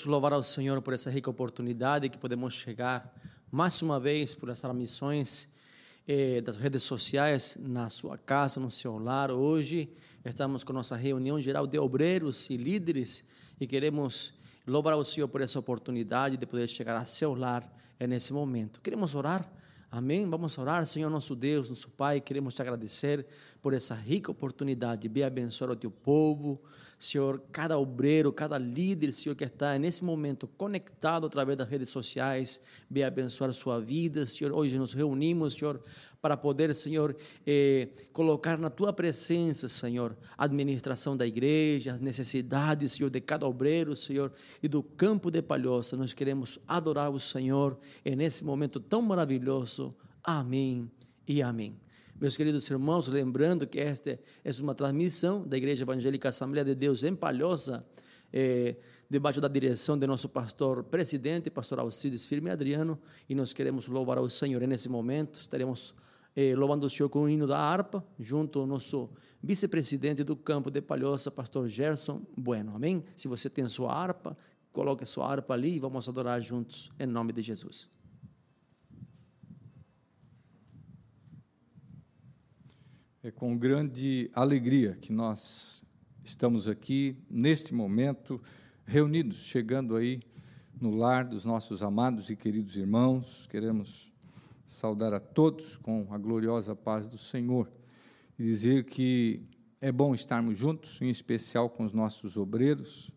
Vamos louvar ao Senhor por essa rica oportunidade que podemos chegar mais uma vez por essas missões eh, das redes sociais na sua casa, no seu lar. Hoje estamos com nossa reunião geral de obreiros e líderes e queremos louvar ao Senhor por essa oportunidade de poder chegar a seu lar eh, nesse momento. Queremos orar? Amém? Vamos orar, Senhor nosso Deus, nosso Pai, queremos te agradecer por essa rica oportunidade. Be abençoar o teu povo, Senhor, cada obreiro, cada líder, Senhor, que está nesse momento conectado através das redes sociais, be abençoar a sua vida, Senhor. Hoje nos reunimos, Senhor, para poder, Senhor, eh, colocar na tua presença, Senhor, a administração da igreja, as necessidades, Senhor, de cada obreiro, Senhor, e do campo de Palhoça. Nós queremos adorar o Senhor nesse momento tão maravilhoso. Amém e amém. Meus queridos irmãos, lembrando que esta é uma transmissão da Igreja Evangélica Assembleia de Deus em Palhoça, eh, debaixo da direção de nosso pastor presidente, pastor Alcides Firme Adriano, e nós queremos louvar ao Senhor. E nesse momento estaremos eh, louvando o Senhor com o hino da harpa, junto ao nosso vice-presidente do campo de Palhoça, pastor Gerson Bueno. Amém? Se você tem sua harpa, coloque sua harpa ali e vamos adorar juntos, em nome de Jesus. É com grande alegria que nós estamos aqui, neste momento, reunidos, chegando aí no lar dos nossos amados e queridos irmãos. Queremos saudar a todos com a gloriosa paz do Senhor e dizer que é bom estarmos juntos, em especial com os nossos obreiros,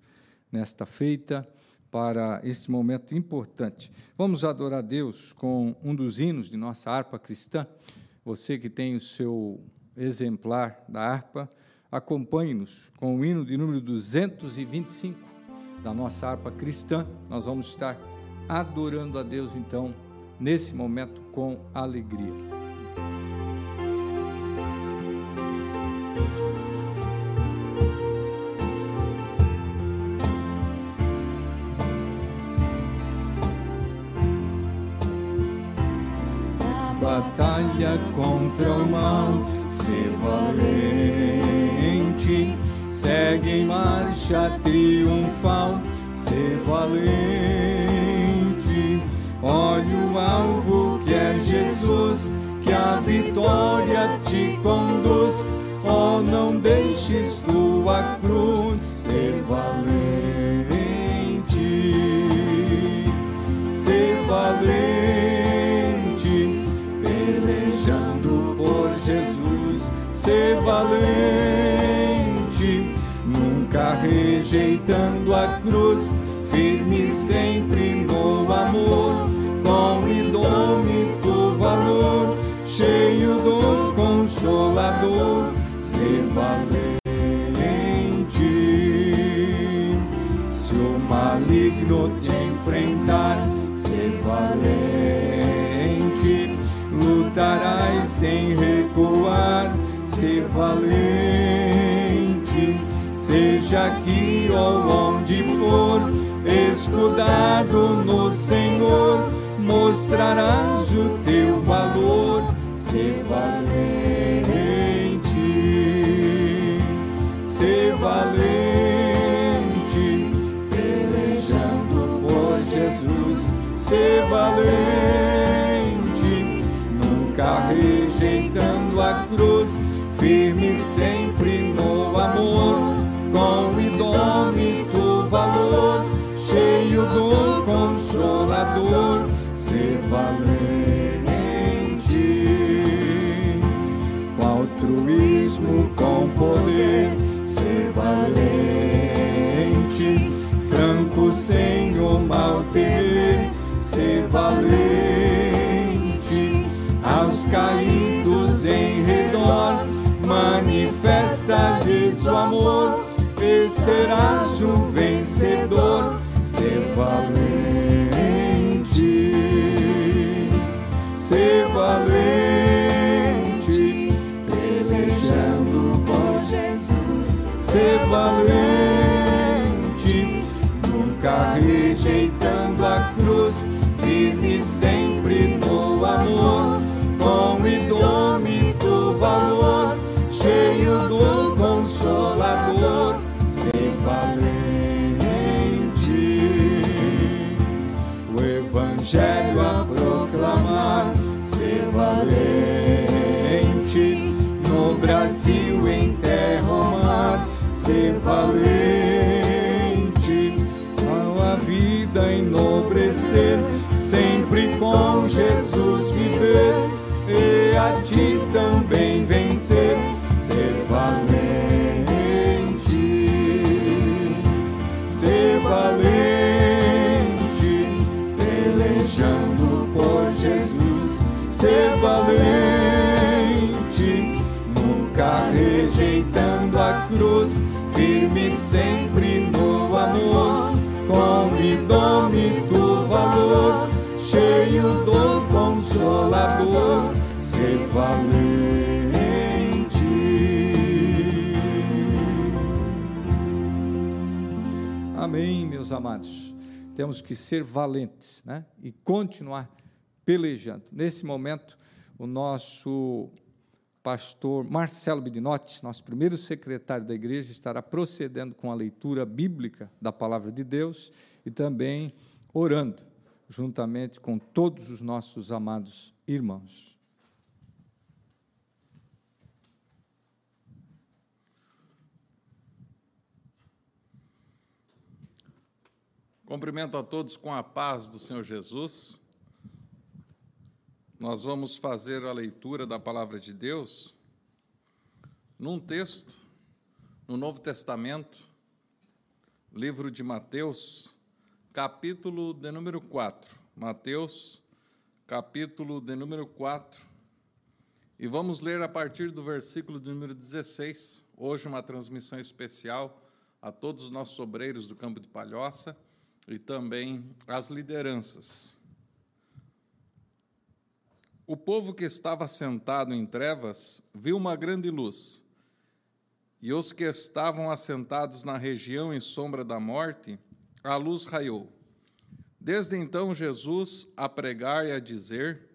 nesta feita, para este momento importante. Vamos adorar Deus com um dos hinos de nossa harpa cristã. Você que tem o seu exemplar da harpa, acompanhe-nos com o hino de número 225 da nossa harpa cristã. Nós vamos estar adorando a Deus, então, nesse momento, com alegria. Rejeitando a cruz, firme sempre no amor, com indômito valor, cheio do consolador, ser valente. Se o maligno te enfrentar, ser valente lutarás sem recuar, ser valente, seja aqui ou onde for, escudado no Senhor, mostrarás o teu valor, se valente, se valente, pelejando por Jesus, se valente, nunca rejeitando a cruz firme sempre no amor com indômito valor, cheio do consolador, ser valente. Com altruísmo, com poder, ser valente, franco sem o mal temer, ser valente, aos caídos em redor, manifesta-lhes o amor, vencedor, ser valente, valente, a vida enobrecer, sempre com Jesus Amém, meus amados. Temos que ser valentes, né? E continuar pelejando. Nesse momento, o nosso pastor Marcelo Bidinotti, nosso primeiro secretário da igreja, estará procedendo com a leitura bíblica da palavra de Deus e também orando, juntamente com todos os nossos amados irmãos. Cumprimento a todos com a paz do Senhor Jesus. Nós vamos fazer a leitura da palavra de Deus num texto no Novo Testamento, livro de Mateus, capítulo de número 4. Mateus, capítulo de número 4. E vamos ler a partir do versículo de número 16. Hoje, uma transmissão especial a todos os nossos obreiros do campo de Palhoça e também às lideranças. O povo que estava sentado em trevas viu uma grande luz, e os que estavam assentados na região em sombra da morte, a luz raiou. Desde então, Jesus, a pregar e a dizer: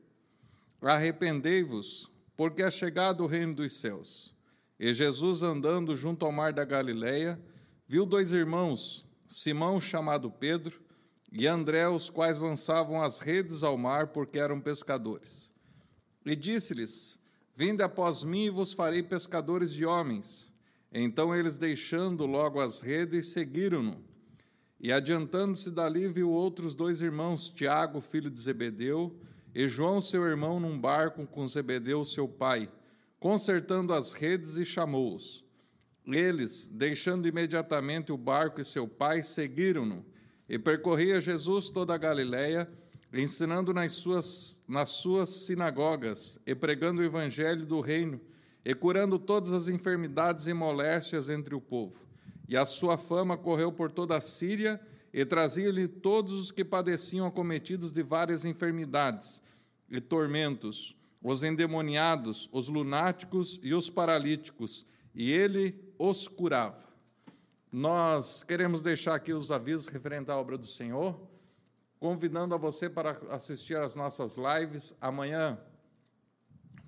Arrependei-vos, porque é chegado o reino dos céus. E Jesus, andando junto ao mar da Galileia, viu dois irmãos, Simão, chamado Pedro, e André, os quais lançavam as redes ao mar porque eram pescadores. E disse-lhes: Vinde após mim e vos farei pescadores de homens. Então eles, deixando logo as redes, seguiram-no. E adiantando-se dali, viu outros dois irmãos, Tiago, filho de Zebedeu, e João, seu irmão, num barco com Zebedeu, seu pai, consertando as redes, e chamou-os. Eles, deixando imediatamente o barco e seu pai, seguiram-no, e percorria Jesus toda a Galiléia, ensinando nas suas, nas suas sinagogas, e pregando o evangelho do reino, e curando todas as enfermidades e moléstias entre o povo. E a sua fama correu por toda a Síria, e trazia-lhe todos os que padeciam acometidos de várias enfermidades e tormentos, os endemoniados, os lunáticos e os paralíticos, e ele os curava. Nós queremos deixar aqui os avisos referentes à obra do Senhor, convidando a você para assistir às nossas lives. Amanhã,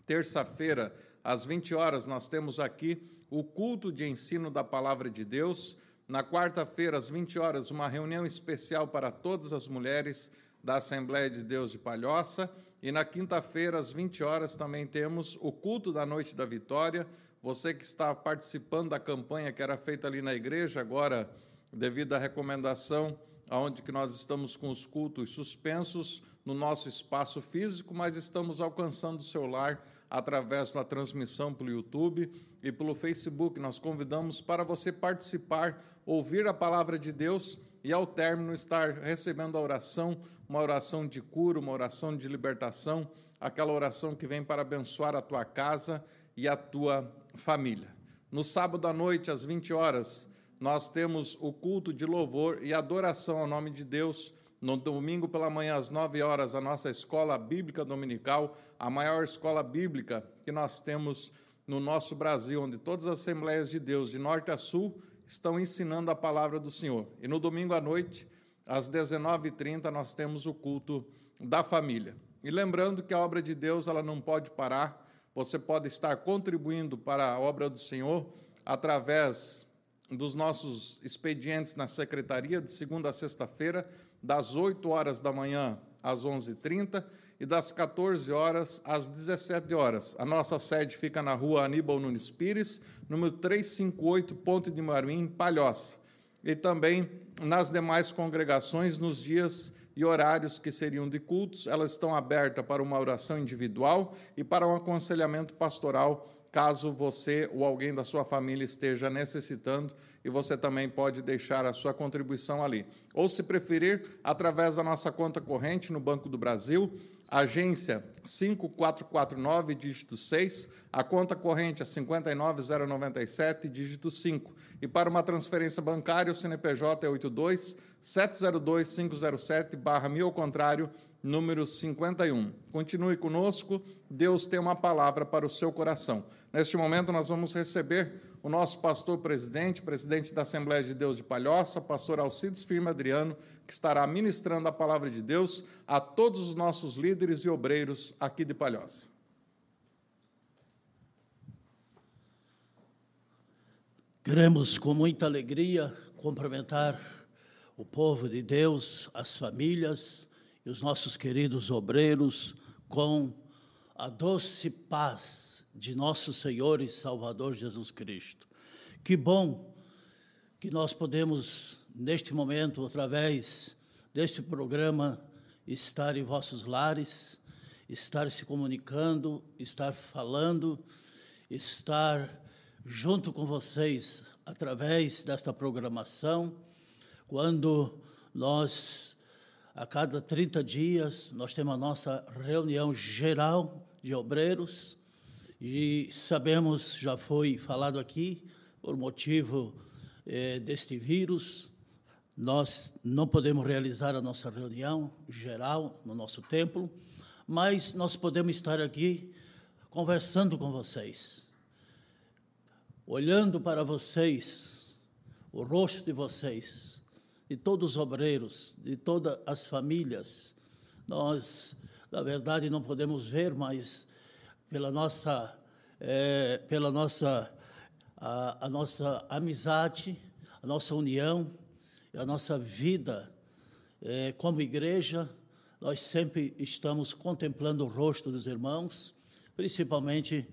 terça-feira, às 20 horas, nós temos aqui o culto de ensino da palavra de Deus. Na quarta-feira, às 20 horas, uma reunião especial para todas as mulheres da Assembleia de Deus de Palhoça. E na quinta-feira, às 20 horas, também temos o culto da Noite da Vitória. Você que está participando da campanha que era feita ali na igreja, agora, devido à recomendação, aonde que nós estamos com os cultos suspensos no nosso espaço físico, mas estamos alcançando o seu lar através da transmissão pelo YouTube e pelo Facebook. Nós convidamos para você participar, ouvir a palavra de Deus e, ao término, estar recebendo a oração, uma oração de cura, uma oração de libertação, aquela oração que vem para abençoar a tua casa e a tua família. No sábado à noite, às 20 horas, nós temos o culto de louvor e adoração ao nome de Deus. No domingo pela manhã, às 9 horas, a nossa escola bíblica dominical, a maior escola bíblica que nós temos no nosso Brasil, onde todas as Assembleias de Deus, de norte a sul, estão ensinando a palavra do Senhor. E no domingo à noite, às 19h30, nós temos o culto da família. E lembrando que a obra de Deus ela não pode parar, você pode estar contribuindo para a obra do Senhor através dos nossos expedientes na secretaria, de segunda a sexta-feira, das 8 horas da manhã às 11h30 e das 14 horas às 17 horas. A nossa sede fica na rua Aníbal Nunes Pires, número 358, Ponte de Maruim, Palhoça. E também nas demais congregações, nos dias e horários que seriam de cultos, elas estão abertas para uma oração individual e para um aconselhamento pastoral, caso você ou alguém da sua família esteja necessitando, e você também pode deixar a sua contribuição ali. Ou, se preferir, através da nossa conta corrente no Banco do Brasil, agência 5449, dígito 6, a conta corrente é 59097, dígito 5. E para uma transferência bancária, o CNPJ é 82 702 507 barra mil ao contrário, número 51. Continue conosco, Deus tem uma palavra para o seu coração. Neste momento, nós vamos receber o nosso pastor presidente, presidente da Assembleia de Deus de Palhoça, pastor Alcides Firme Adriano, que estará ministrando a palavra de Deus a todos os nossos líderes e obreiros aqui de Palhoça. Queremos com muita alegria cumprimentar o povo de Deus, as famílias e os nossos queridos obreiros com a doce paz de nosso Senhor e Salvador Jesus Cristo. Que bom que nós podemos, neste momento, através deste programa, estar em vossos lares, estar se comunicando, estar falando, estar junto com vocês através desta programação, quando nós, a cada 30 dias, nós temos a nossa reunião geral de obreiros, e sabemos, já foi falado aqui, por motivo eh, deste vírus, nós não podemos realizar a nossa reunião geral no nosso templo, mas nós podemos estar aqui conversando com vocês, olhando para vocês, o rosto de vocês, de todos os obreiros, de todas as famílias. Nós, na verdade, não podemos ver, mas pela nossa, é, pela nossa, a, a, nossa amizade, a nossa união, a nossa vida é, como igreja, nós sempre estamos contemplando o rosto dos irmãos, principalmente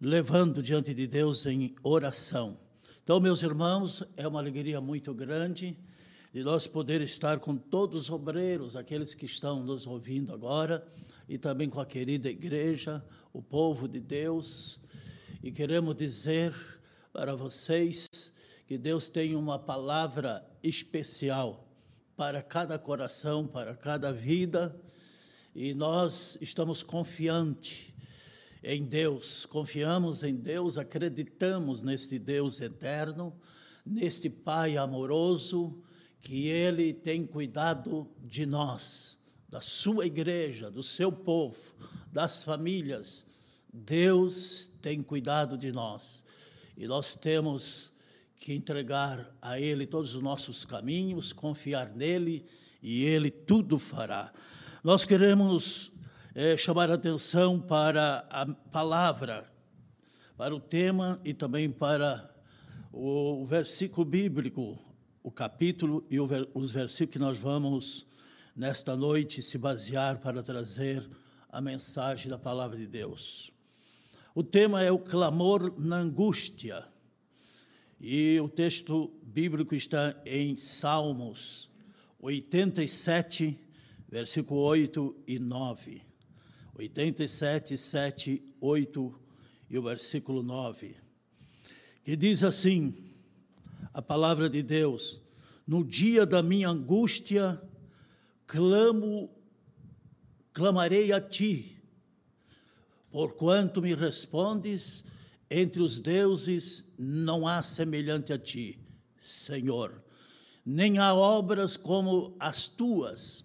levando diante de Deus em oração. Então, meus irmãos, é uma alegria muito grande de nós poder estar com todos os obreiros, aqueles que estão nos ouvindo agora, e também com a querida igreja, o povo de Deus, e queremos dizer para vocês que Deus tem uma palavra especial para cada coração, para cada vida, e nós estamos confiantes em Deus, confiamos em Deus, acreditamos neste Deus eterno, neste Pai amoroso, que Ele tem cuidado de nós, da sua igreja, do seu povo, das famílias, Deus tem cuidado de nós. E nós temos que entregar a Ele todos os nossos caminhos, confiar nele e Ele tudo fará. Nós queremos é, chamar a atenção para a palavra, para o tema e também para o versículo bíblico, o capítulo e os versículos que nós vamos nesta noite se basear para trazer a mensagem da palavra de Deus. O tema é o clamor na angústia. E o texto bíblico está em Salmos 87, versículo 8 e 9. 87, 7, 8 e o versículo 9. Que diz assim: a palavra de Deus: No dia da minha angústia, clamo, clamarei a ti, porquanto me respondes, entre os deuses não há semelhante a ti, Senhor, nem há obras como as tuas.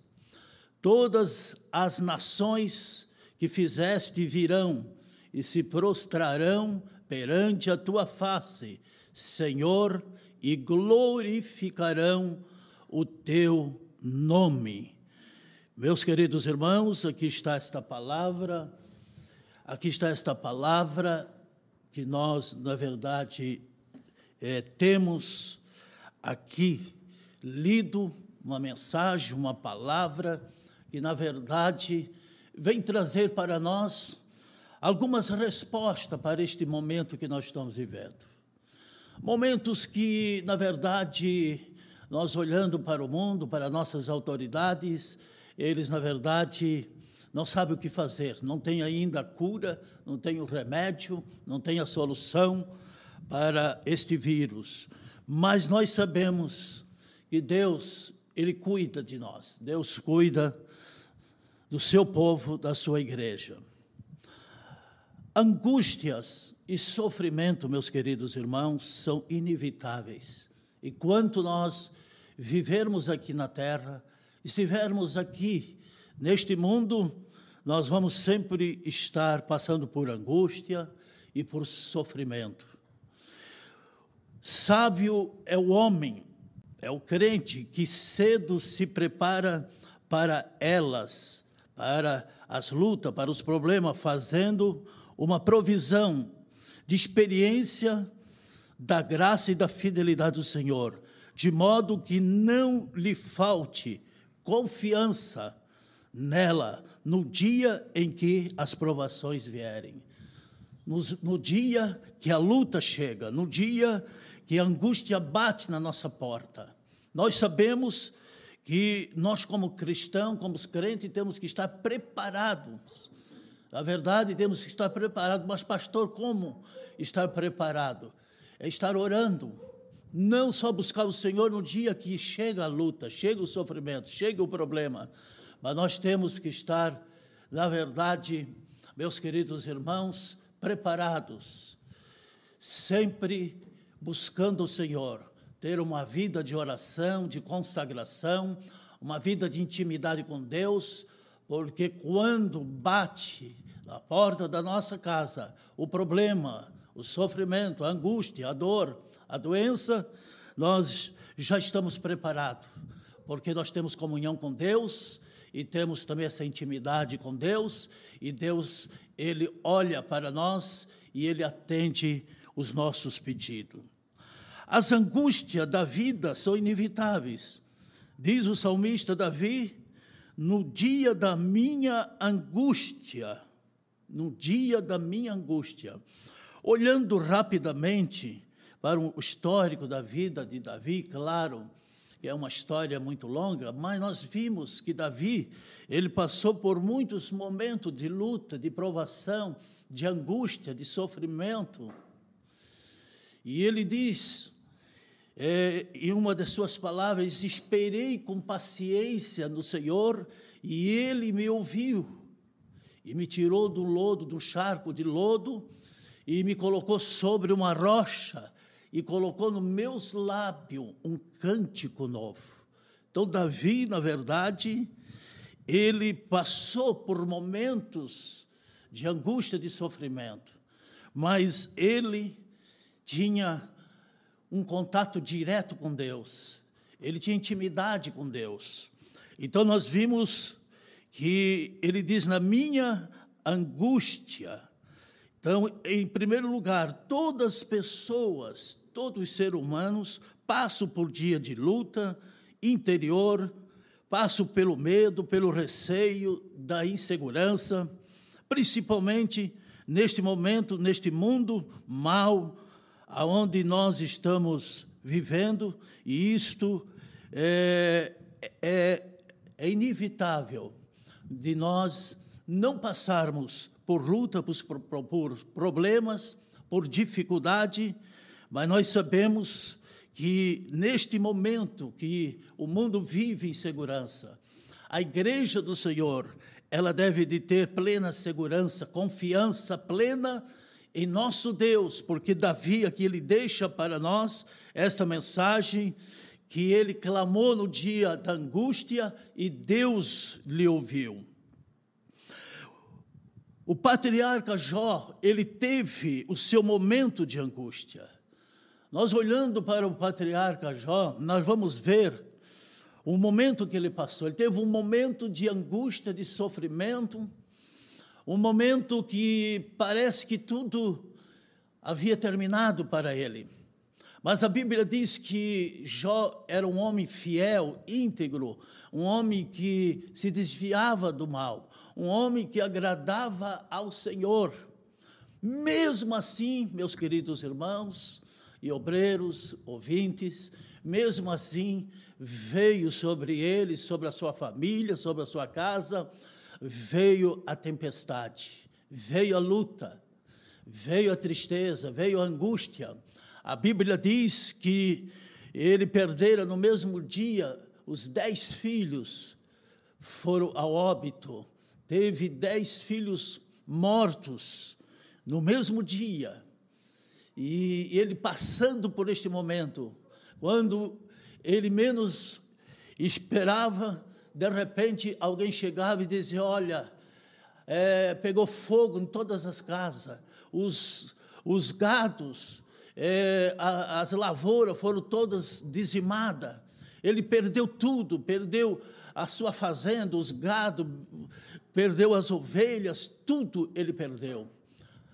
Todas as nações que fizeste virão e se prostrarão perante a tua face, Senhor, e glorificarão o teu nome. Meus queridos irmãos, aqui está esta palavra, aqui está esta palavra que nós, na verdade, é, temos aqui lido uma mensagem, uma palavra que, na verdade, vem trazer para nós algumas respostas para este momento que nós estamos vivendo. Momentos que, na verdade, nós olhando para o mundo, para nossas autoridades, eles, na verdade, não sabem o que fazer, não tem ainda a cura, não tem o remédio, não tem a solução para este vírus. Mas nós sabemos que Deus, Ele cuida de nós, Deus cuida do seu povo, da sua igreja. Angústias e sofrimento, meus queridos irmãos, são inevitáveis. E quanto nós vivermos aqui na terra, estivermos aqui neste mundo, nós vamos sempre estar passando por angústia e por sofrimento. Sábio é o homem, é o crente que cedo se prepara para elas, para as lutas, para os problemas, fazendo uma provisão de experiência da graça e da fidelidade do Senhor, de modo que não lhe falte confiança nela no dia em que as provações vierem. No, no, dia que a luta chega, no dia que a angústia bate na nossa porta. Nós sabemos que nós, como cristãos, como crentes, temos que estar preparados na verdade, temos que estar preparados. Mas, pastor, como estar preparado? É estar orando. Não só buscar o Senhor no dia que chega a luta, chega o sofrimento, chega o problema, mas nós temos que estar, na verdade, meus queridos irmãos, preparados, sempre buscando o Senhor, ter uma vida de oração, de consagração, uma vida de intimidade com Deus, porque quando bate na porta da nossa casa o problema, o sofrimento, a angústia, a dor, a doença, nós já estamos preparados, porque nós temos comunhão com Deus e temos também essa intimidade com Deus, e Deus, ele olha para nós e ele atende os nossos pedidos. As angústias da vida são inevitáveis. Diz o salmista Davi, no dia da minha angústia, no dia da minha angústia. Olhando rapidamente para o histórico da vida de Davi, claro, é uma história muito longa, mas nós vimos que Davi, ele passou por muitos momentos de luta, de provação, de angústia, de sofrimento. E ele diz, é, em uma das suas palavras, esperei com paciência no Senhor e ele me ouviu e me tirou do lodo, do charco de lodo e me colocou sobre uma rocha e colocou no meus lábios um cântico novo. Então, Davi, na verdade, ele passou por momentos de angústia, de sofrimento, mas ele tinha um contato direto com Deus, ele tinha intimidade com Deus. Então nós vimos que ele diz: na minha angústia. Então, em primeiro lugar, todas as pessoas, todos os seres humanos passam por dia de luta interior, passam pelo medo, pelo receio, da insegurança. principalmente neste momento, neste mundo mal, aonde nós estamos vivendo, e isto é, é, é inevitável de nós não passarmos por luta, por, por problemas, por dificuldade, mas nós sabemos que neste momento que o mundo vive em segurança, a igreja do Senhor, ela deve de ter plena segurança, confiança plena em nosso Deus, porque Davi aqui ele deixa para nós esta mensagem que ele clamou no dia da angústia e Deus lhe ouviu. O patriarca Jó, ele teve o seu momento de angústia. Nós olhando para o patriarca Jó, nós vamos ver o momento que ele passou. Ele teve um momento de angústia, de sofrimento, um momento que parece que tudo havia terminado para ele. Mas a Bíblia diz que Jó era um homem fiel, íntegro, um homem que se desviava do mal, um homem que agradava ao Senhor. Mesmo assim, meus queridos irmãos e obreiros, ouvintes, mesmo assim, veio sobre ele, sobre a sua família, sobre a sua casa, veio a tempestade, veio a luta, veio a tristeza, veio a angústia. A Bíblia diz que ele perdera no mesmo dia os dez filhos, foram ao óbito, teve dez filhos mortos no mesmo dia. E ele passando por este momento, quando ele menos esperava, de repente alguém chegava e dizia: Olha, é, pegou fogo em todas as casas, os, os gados, é, a, as lavouras foram todas dizimadas. Ele perdeu tudo, perdeu a sua fazenda, os gados, perdeu as ovelhas, tudo ele perdeu,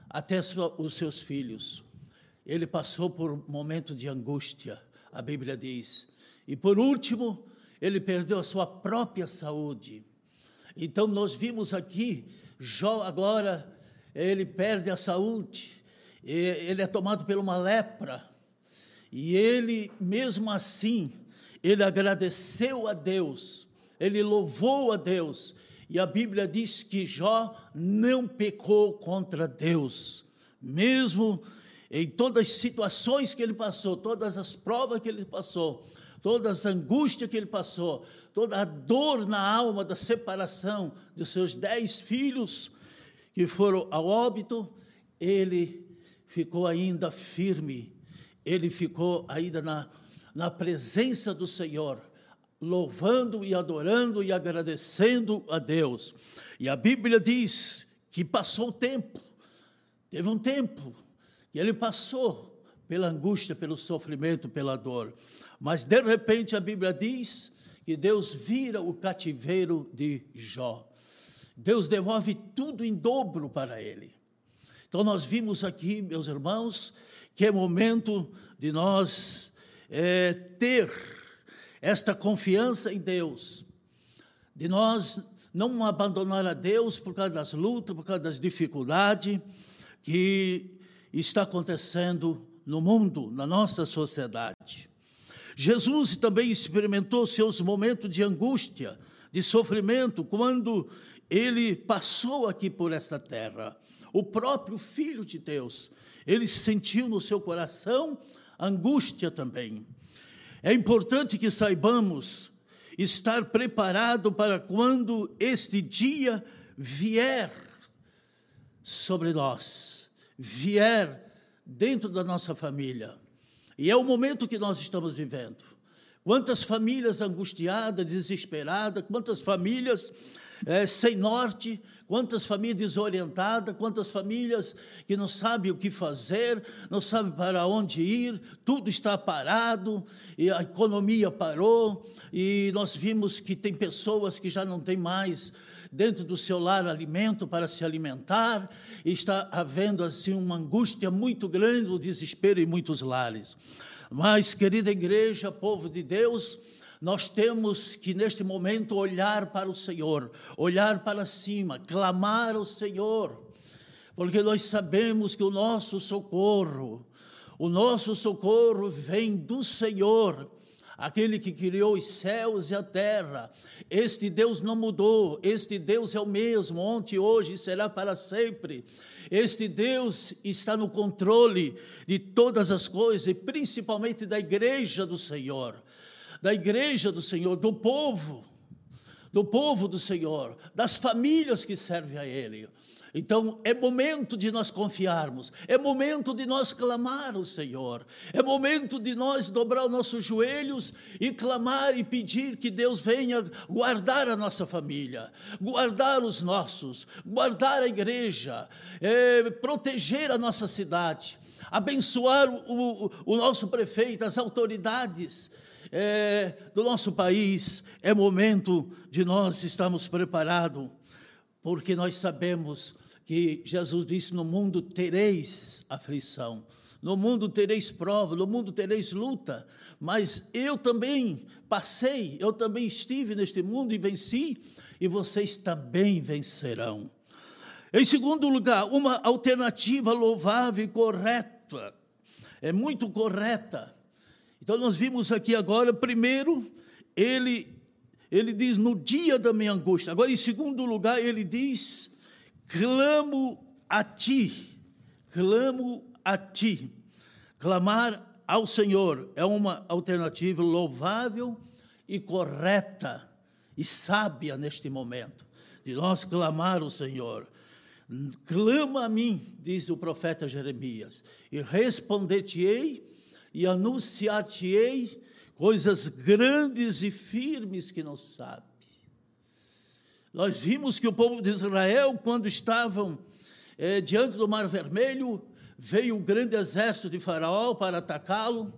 até os seus filhos. Ele passou por um momento de angústia, a Bíblia diz. E por último, ele perdeu a sua própria saúde. Então nós vimos aqui, Jó agora, ele perde a saúde, ele é tomado por uma lepra. E ele, mesmo assim, ele agradeceu a Deus, ele louvou a Deus. E a Bíblia diz que Jó não pecou contra Deus, mesmo em todas as situações que ele passou, todas as provas que ele passou, todas as angústias que ele passou, toda a dor na alma da separação dos seus dez filhos que foram ao óbito, ele ficou ainda firme, ele ficou ainda na, na presença do Senhor, louvando e adorando e agradecendo a Deus. E a Bíblia diz que passou o tempo, teve um tempo e ele passou pela angústia, pelo sofrimento, pela dor. Mas de repente a Bíblia diz que Deus vira o cativeiro de Jó. Deus devolve tudo em dobro para ele. Então nós vimos aqui, meus irmãos, que é momento de nós é, ter esta confiança em Deus, de nós não abandonar a Deus por causa das lutas, por causa das dificuldades, que está acontecendo no mundo, na nossa sociedade. Jesus também experimentou seus momentos de angústia, de sofrimento, quando ele passou aqui por esta terra. O próprio Filho de Deus, ele sentiu no seu coração angústia também. É importante que saibamos estar preparado para quando este dia vier sobre nós vier dentro da nossa família. E é o momento que nós estamos vivendo. Quantas famílias angustiadas, desesperadas, quantas famílias é, sem norte, quantas famílias desorientadas, quantas famílias que não sabem o que fazer, não sabem para onde ir, tudo está parado, e a economia parou, e nós vimos que tem pessoas que já não têm mais dentro do seu lar alimento para se alimentar, está havendo assim uma angústia muito grande, o um desespero em muitos lares. Mas, querida igreja, povo de Deus, nós temos que neste momento olhar para o Senhor, olhar para cima, clamar ao Senhor, porque nós sabemos que o nosso socorro, o nosso socorro vem do Senhor, aquele que criou os céus e a terra. Este Deus não mudou, este Deus é o mesmo, ontem, hoje e será para sempre. Este Deus está no controle de todas as coisas e principalmente da igreja do Senhor, da igreja do Senhor, do povo, do povo do Senhor, das famílias que servem a Ele. Então, é momento de nós confiarmos, é momento de nós clamar ao Senhor, é momento de nós dobrar os nossos joelhos e clamar e pedir que Deus venha guardar a nossa família, guardar os nossos, guardar a igreja, é, proteger a nossa cidade, abençoar o, o, o nosso prefeito, as autoridades. É, do nosso país, é momento de nós estarmos preparados, porque nós sabemos que Jesus disse: No mundo tereis aflição, no mundo tereis prova, no mundo tereis luta, mas eu também passei, eu também estive neste mundo e venci, e vocês também vencerão. Em segundo lugar, uma alternativa louvável e correta, é muito correta. Então, nós vimos aqui agora, primeiro, ele, ele diz no dia da minha angústia. Agora, em segundo lugar, ele diz clamo a ti, clamo a ti. Clamar ao Senhor é uma alternativa louvável e correta e sábia neste momento, de nós clamar ao Senhor. Clama a mim, diz o profeta Jeremias, e responder-te-ei e anunciar-te-ei coisas grandes e firmes que não sabe. Nós vimos que o povo de Israel, quando estavam é, diante do Mar Vermelho, veio o grande exército de Faraó para atacá-lo,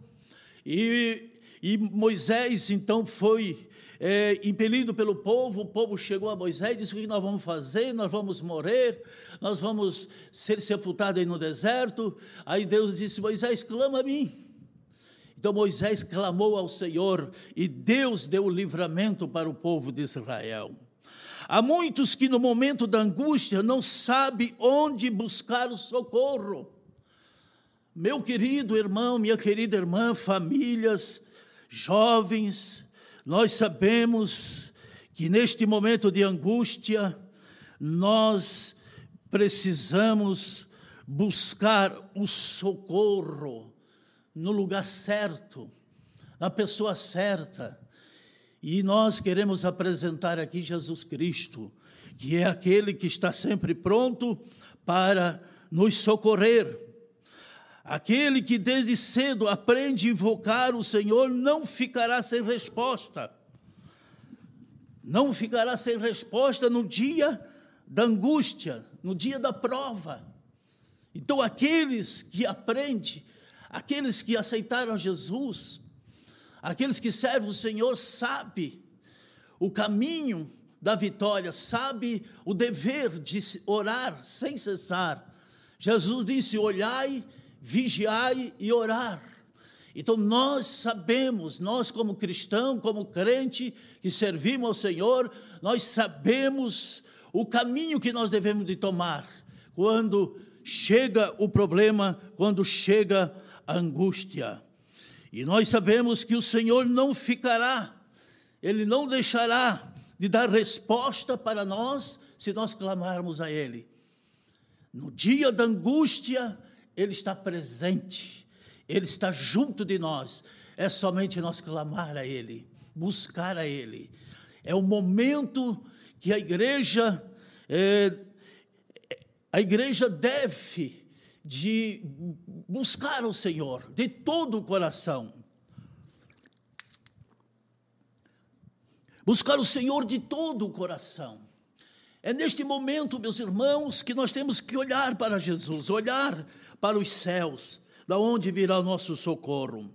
e, e, Moisés então foi é, impelido pelo povo, o povo chegou a Moisés e disse: O que nós vamos fazer? Nós vamos morrer, nós vamos ser sepultados aí no deserto. Aí Deus disse: Moisés, clama a mim. Então Moisés clamou ao Senhor e Deus deu o livramento para o povo de Israel. Há muitos que no momento da angústia não sabem onde buscar o socorro. Meu querido irmão, minha querida irmã, famílias, jovens, nós sabemos que neste momento de angústia, nós precisamos buscar o socorro no lugar certo, na pessoa certa. E nós queremos apresentar aqui Jesus Cristo, que é aquele que está sempre pronto para nos socorrer. Aquele que desde cedo aprende a invocar o Senhor não ficará sem resposta. Não ficará sem resposta no dia da angústia, no dia da prova. Então, aqueles que aprendem, aqueles que aceitaram Jesus, Aqueles que servem o Senhor sabe o caminho da vitória, sabe o dever de orar sem cessar. Jesus disse: olhai, vigiai e orar. Então nós sabemos, nós como cristão, como crente que servimos ao Senhor, nós sabemos o caminho que nós devemos de tomar quando chega o problema, quando chega a angústia. E nós sabemos que o Senhor não ficará, Ele não deixará de dar resposta para nós se nós clamarmos a Ele. No dia da angústia, Ele está presente, Ele está junto de nós. É somente nós clamar a Ele, buscar a Ele. É o momento que a igreja, é, a igreja deve de buscar o Senhor de todo o coração. Buscar o Senhor de todo o coração. É neste momento, meus irmãos, que nós temos que olhar para Jesus, olhar para os céus, da onde virá o nosso socorro.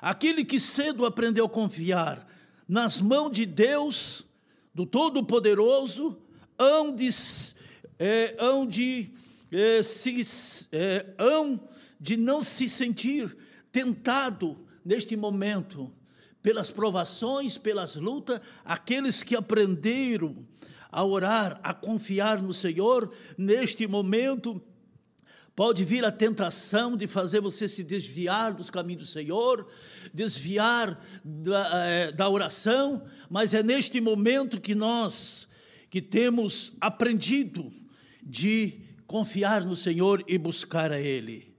Aquele que cedo aprendeu a confiar nas mãos de Deus, do Todo-Poderoso, hão de, é, hão de é, se, é, hão de não se sentir tentado neste momento pelas provações, pelas lutas, aqueles que aprenderam a orar, a confiar no Senhor, neste momento, Pode vir a tentação de fazer você se desviar dos caminhos do Senhor, desviar da, é, da oração, mas é neste momento que nós, que temos aprendido de confiar no Senhor e buscar a Ele.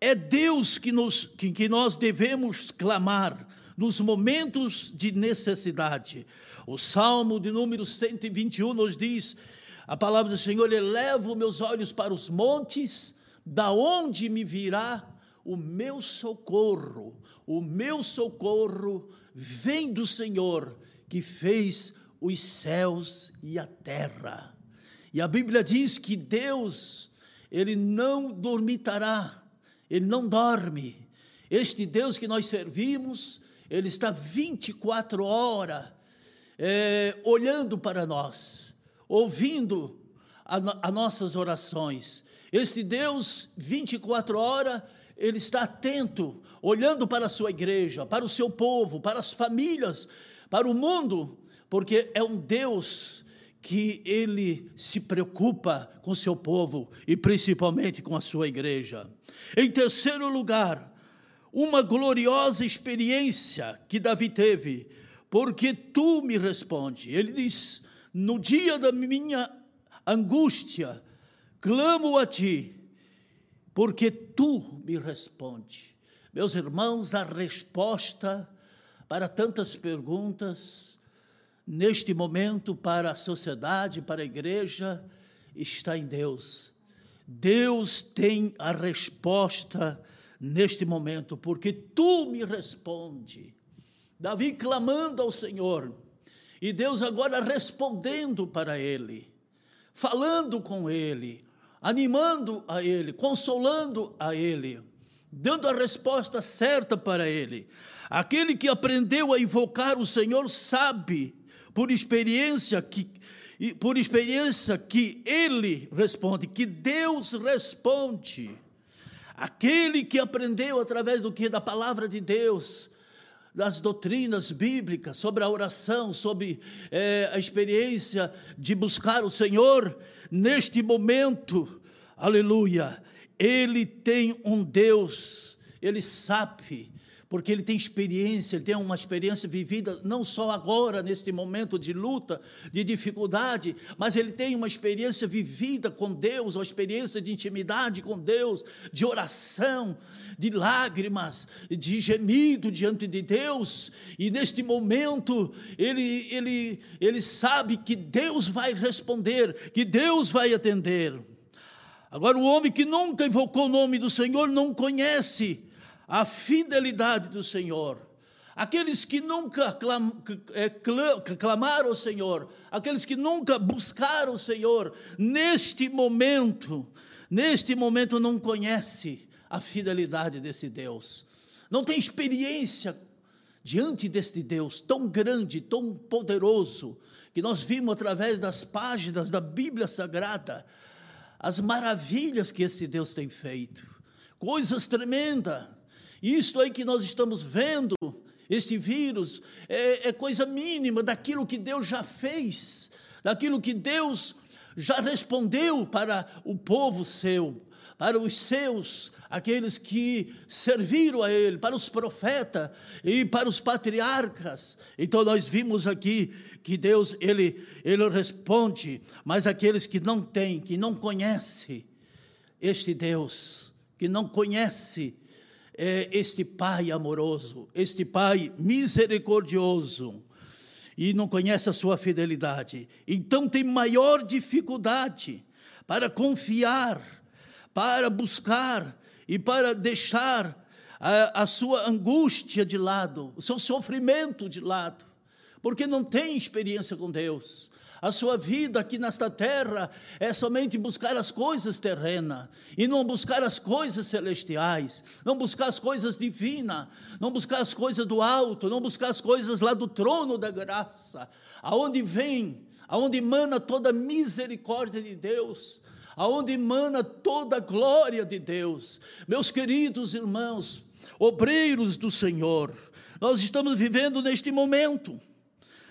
É Deus que, nos, que, que nós devemos clamar nos momentos de necessidade. O Salmo de número 121 nos diz: a palavra do Senhor, elevo meus olhos para os montes, da onde me virá o meu socorro? O meu socorro vem do Senhor, que fez os céus e a terra. E a Bíblia diz que Deus, ele não dormitará, ele não dorme. Este Deus que nós servimos, ele está 24 horas é, olhando para nós, ouvindo as nossas orações. Este Deus, 24 horas, ele está atento, olhando para a sua igreja, para o seu povo, para as famílias, para o mundo, porque é um Deus que ele se preocupa com seu povo e principalmente com a sua igreja. Em terceiro lugar, uma gloriosa experiência que Davi teve, porque tu me responde. Ele diz: No dia da minha angústia, clamo a ti, porque tu me responde. Meus irmãos, a resposta para tantas perguntas, neste momento, para a sociedade, para a igreja, está em Deus. Deus tem a resposta neste momento, porque tu me responde. Davi clamando ao Senhor, e Deus agora respondendo para ele, falando com ele, animando a ele, consolando a ele, dando a resposta certa para ele. Aquele que aprendeu a invocar o Senhor sabe, por experiência, que por experiência que ele responde, que Deus responde. Aquele que aprendeu através do que? Da palavra de Deus, das doutrinas bíblicas, sobre a oração, sobre é, a experiência de buscar o Senhor, neste momento, aleluia, ele tem um Deus, ele sabe porque ele tem experiência, ele tem uma experiência vivida não só agora, neste momento de luta, de dificuldade, mas ele tem uma experiência vivida com Deus, uma experiência de intimidade com Deus, de oração, de lágrimas, de gemido diante de Deus, e neste momento ele, ele, ele sabe que Deus vai responder, que Deus vai atender. Agora, o homem que nunca invocou o nome do Senhor não conhece a fidelidade do Senhor. Aqueles que nunca clam, é, clamaram ao Senhor, aqueles que nunca buscaram o Senhor, neste momento, neste momento não conhece a fidelidade desse Deus. Não tem experiência diante deste Deus tão grande, tão poderoso, que nós vimos através das páginas da Bíblia Sagrada, as maravilhas que esse Deus tem feito, coisas tremendas isto aí que nós estamos vendo, este vírus, é, é coisa mínima daquilo que Deus já fez, daquilo que Deus já respondeu para o povo seu, para os seus, aqueles que serviram a Ele, para os profetas e para os patriarcas. Então nós vimos aqui que Deus ele ele responde, mas aqueles que não têm, que não conhecem este Deus, que não conhece é este Pai amoroso, este Pai misericordioso e não conhece a sua fidelidade. Então tem maior dificuldade para confiar, para buscar e para deixar a, a sua angústia de lado, o seu sofrimento de lado, porque não tem experiência com Deus. A sua vida aqui nesta terra é somente buscar as coisas terrenas e não buscar as coisas celestiais, não buscar as coisas divinas, não buscar as coisas do alto, não buscar as coisas lá do trono da graça, aonde vem, aonde emana toda a misericórdia de Deus, aonde emana toda a glória de Deus. Meus queridos irmãos, obreiros do Senhor, Nós estamos vivendo neste momento.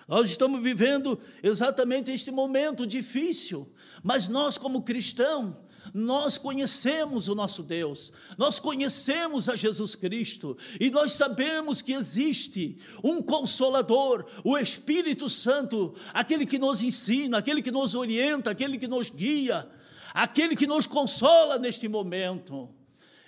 Nós estamos vivendo exatamente este momento difícil, mas nós, como cristãos, nós conhecemos o nosso Deus, nós conhecemos a Jesus Cristo e nós sabemos que existe um Consolador, o Espírito Santo, aquele que nos ensina, aquele que nos orienta, aquele que nos guia, aquele que nos consola neste momento.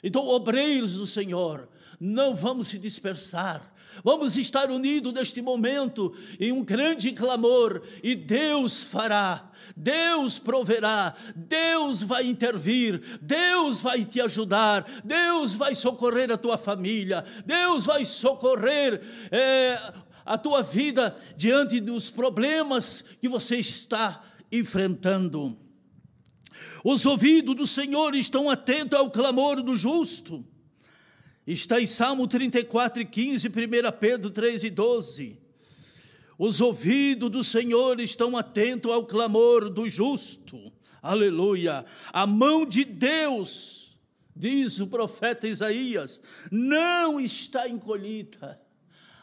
Então, obreiros do Senhor, não vamos se dispersar, Vamos estar unidos neste momento em um grande clamor e Deus fará, Deus proverá, Deus vai intervir, Deus vai te ajudar, Deus vai socorrer a tua família, Deus vai socorrer é, a tua vida diante dos problemas que você está enfrentando. Os ouvidos do Senhor estão atentos ao clamor do justo Está em Salmo 34 e 15, 1 Pedro 3 e 12. Os ouvidos do Senhor estão atentos ao clamor do justo. Aleluia. A mão de Deus, diz o profeta Isaías, não está encolhida.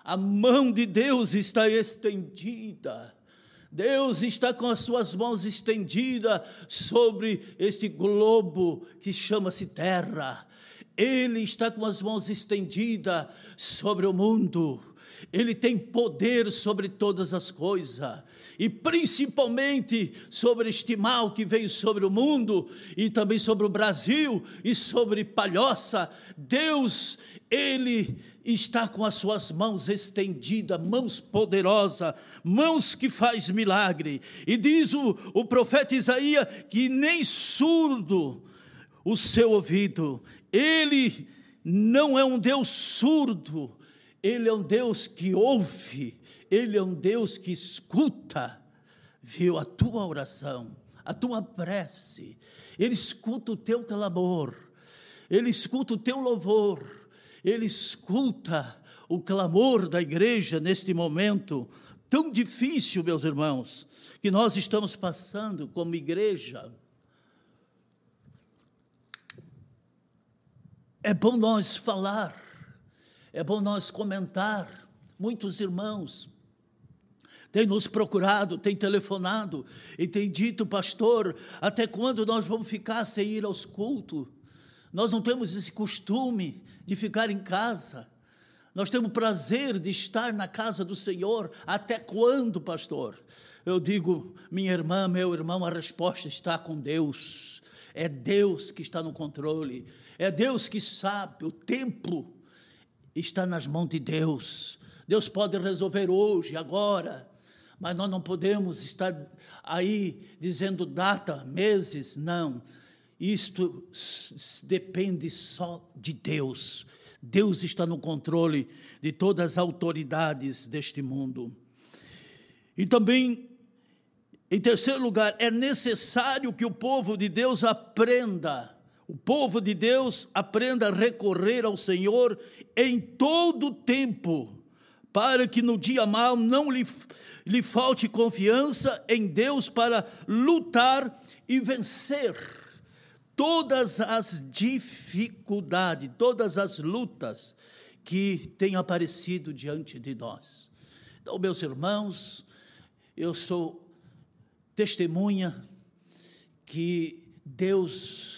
A mão de Deus está estendida. Deus está com as suas mãos estendidas sobre este globo que chama-se terra. Ele está com as mãos estendidas sobre o mundo. Ele tem poder sobre todas as coisas, e principalmente sobre este mal que veio sobre o mundo, e também sobre o Brasil, e sobre Palhoça. Deus, Ele está com as suas mãos estendidas, mãos poderosas, mãos que faz milagre. E diz o, o profeta Isaías que nem surdo o seu ouvido, ele não é um Deus surdo, ele é um Deus que ouve, ele é um Deus que escuta, viu a tua oração, a tua prece, ele escuta o teu clamor, ele escuta o teu louvor, ele escuta o clamor da igreja neste momento tão difícil, meus irmãos, que nós estamos passando como igreja. É bom nós falar, é bom nós comentar. Muitos irmãos têm nos procurado, têm telefonado e têm dito, pastor, até quando nós vamos ficar sem ir aos cultos? Nós não temos esse costume de ficar em casa. Nós temos prazer de estar na casa do Senhor. Até quando, pastor? Eu digo, minha irmã, meu irmão, a resposta está com Deus. É Deus que está no controle. É Deus que sabe, o tempo está nas mãos de Deus. Deus pode resolver hoje, agora, mas nós não podemos estar aí dizendo data, meses, não. Isto depende só de Deus. Deus está no controle de todas as autoridades deste mundo. E também, em terceiro lugar, é necessário que o povo de Deus aprenda o povo de Deus aprenda a recorrer ao Senhor em todo o tempo, para que no dia mal não lhe, lhe falte confiança em Deus para lutar e vencer todas as dificuldades, todas as lutas que têm aparecido diante de nós. Então, meus irmãos, eu sou testemunha que Deus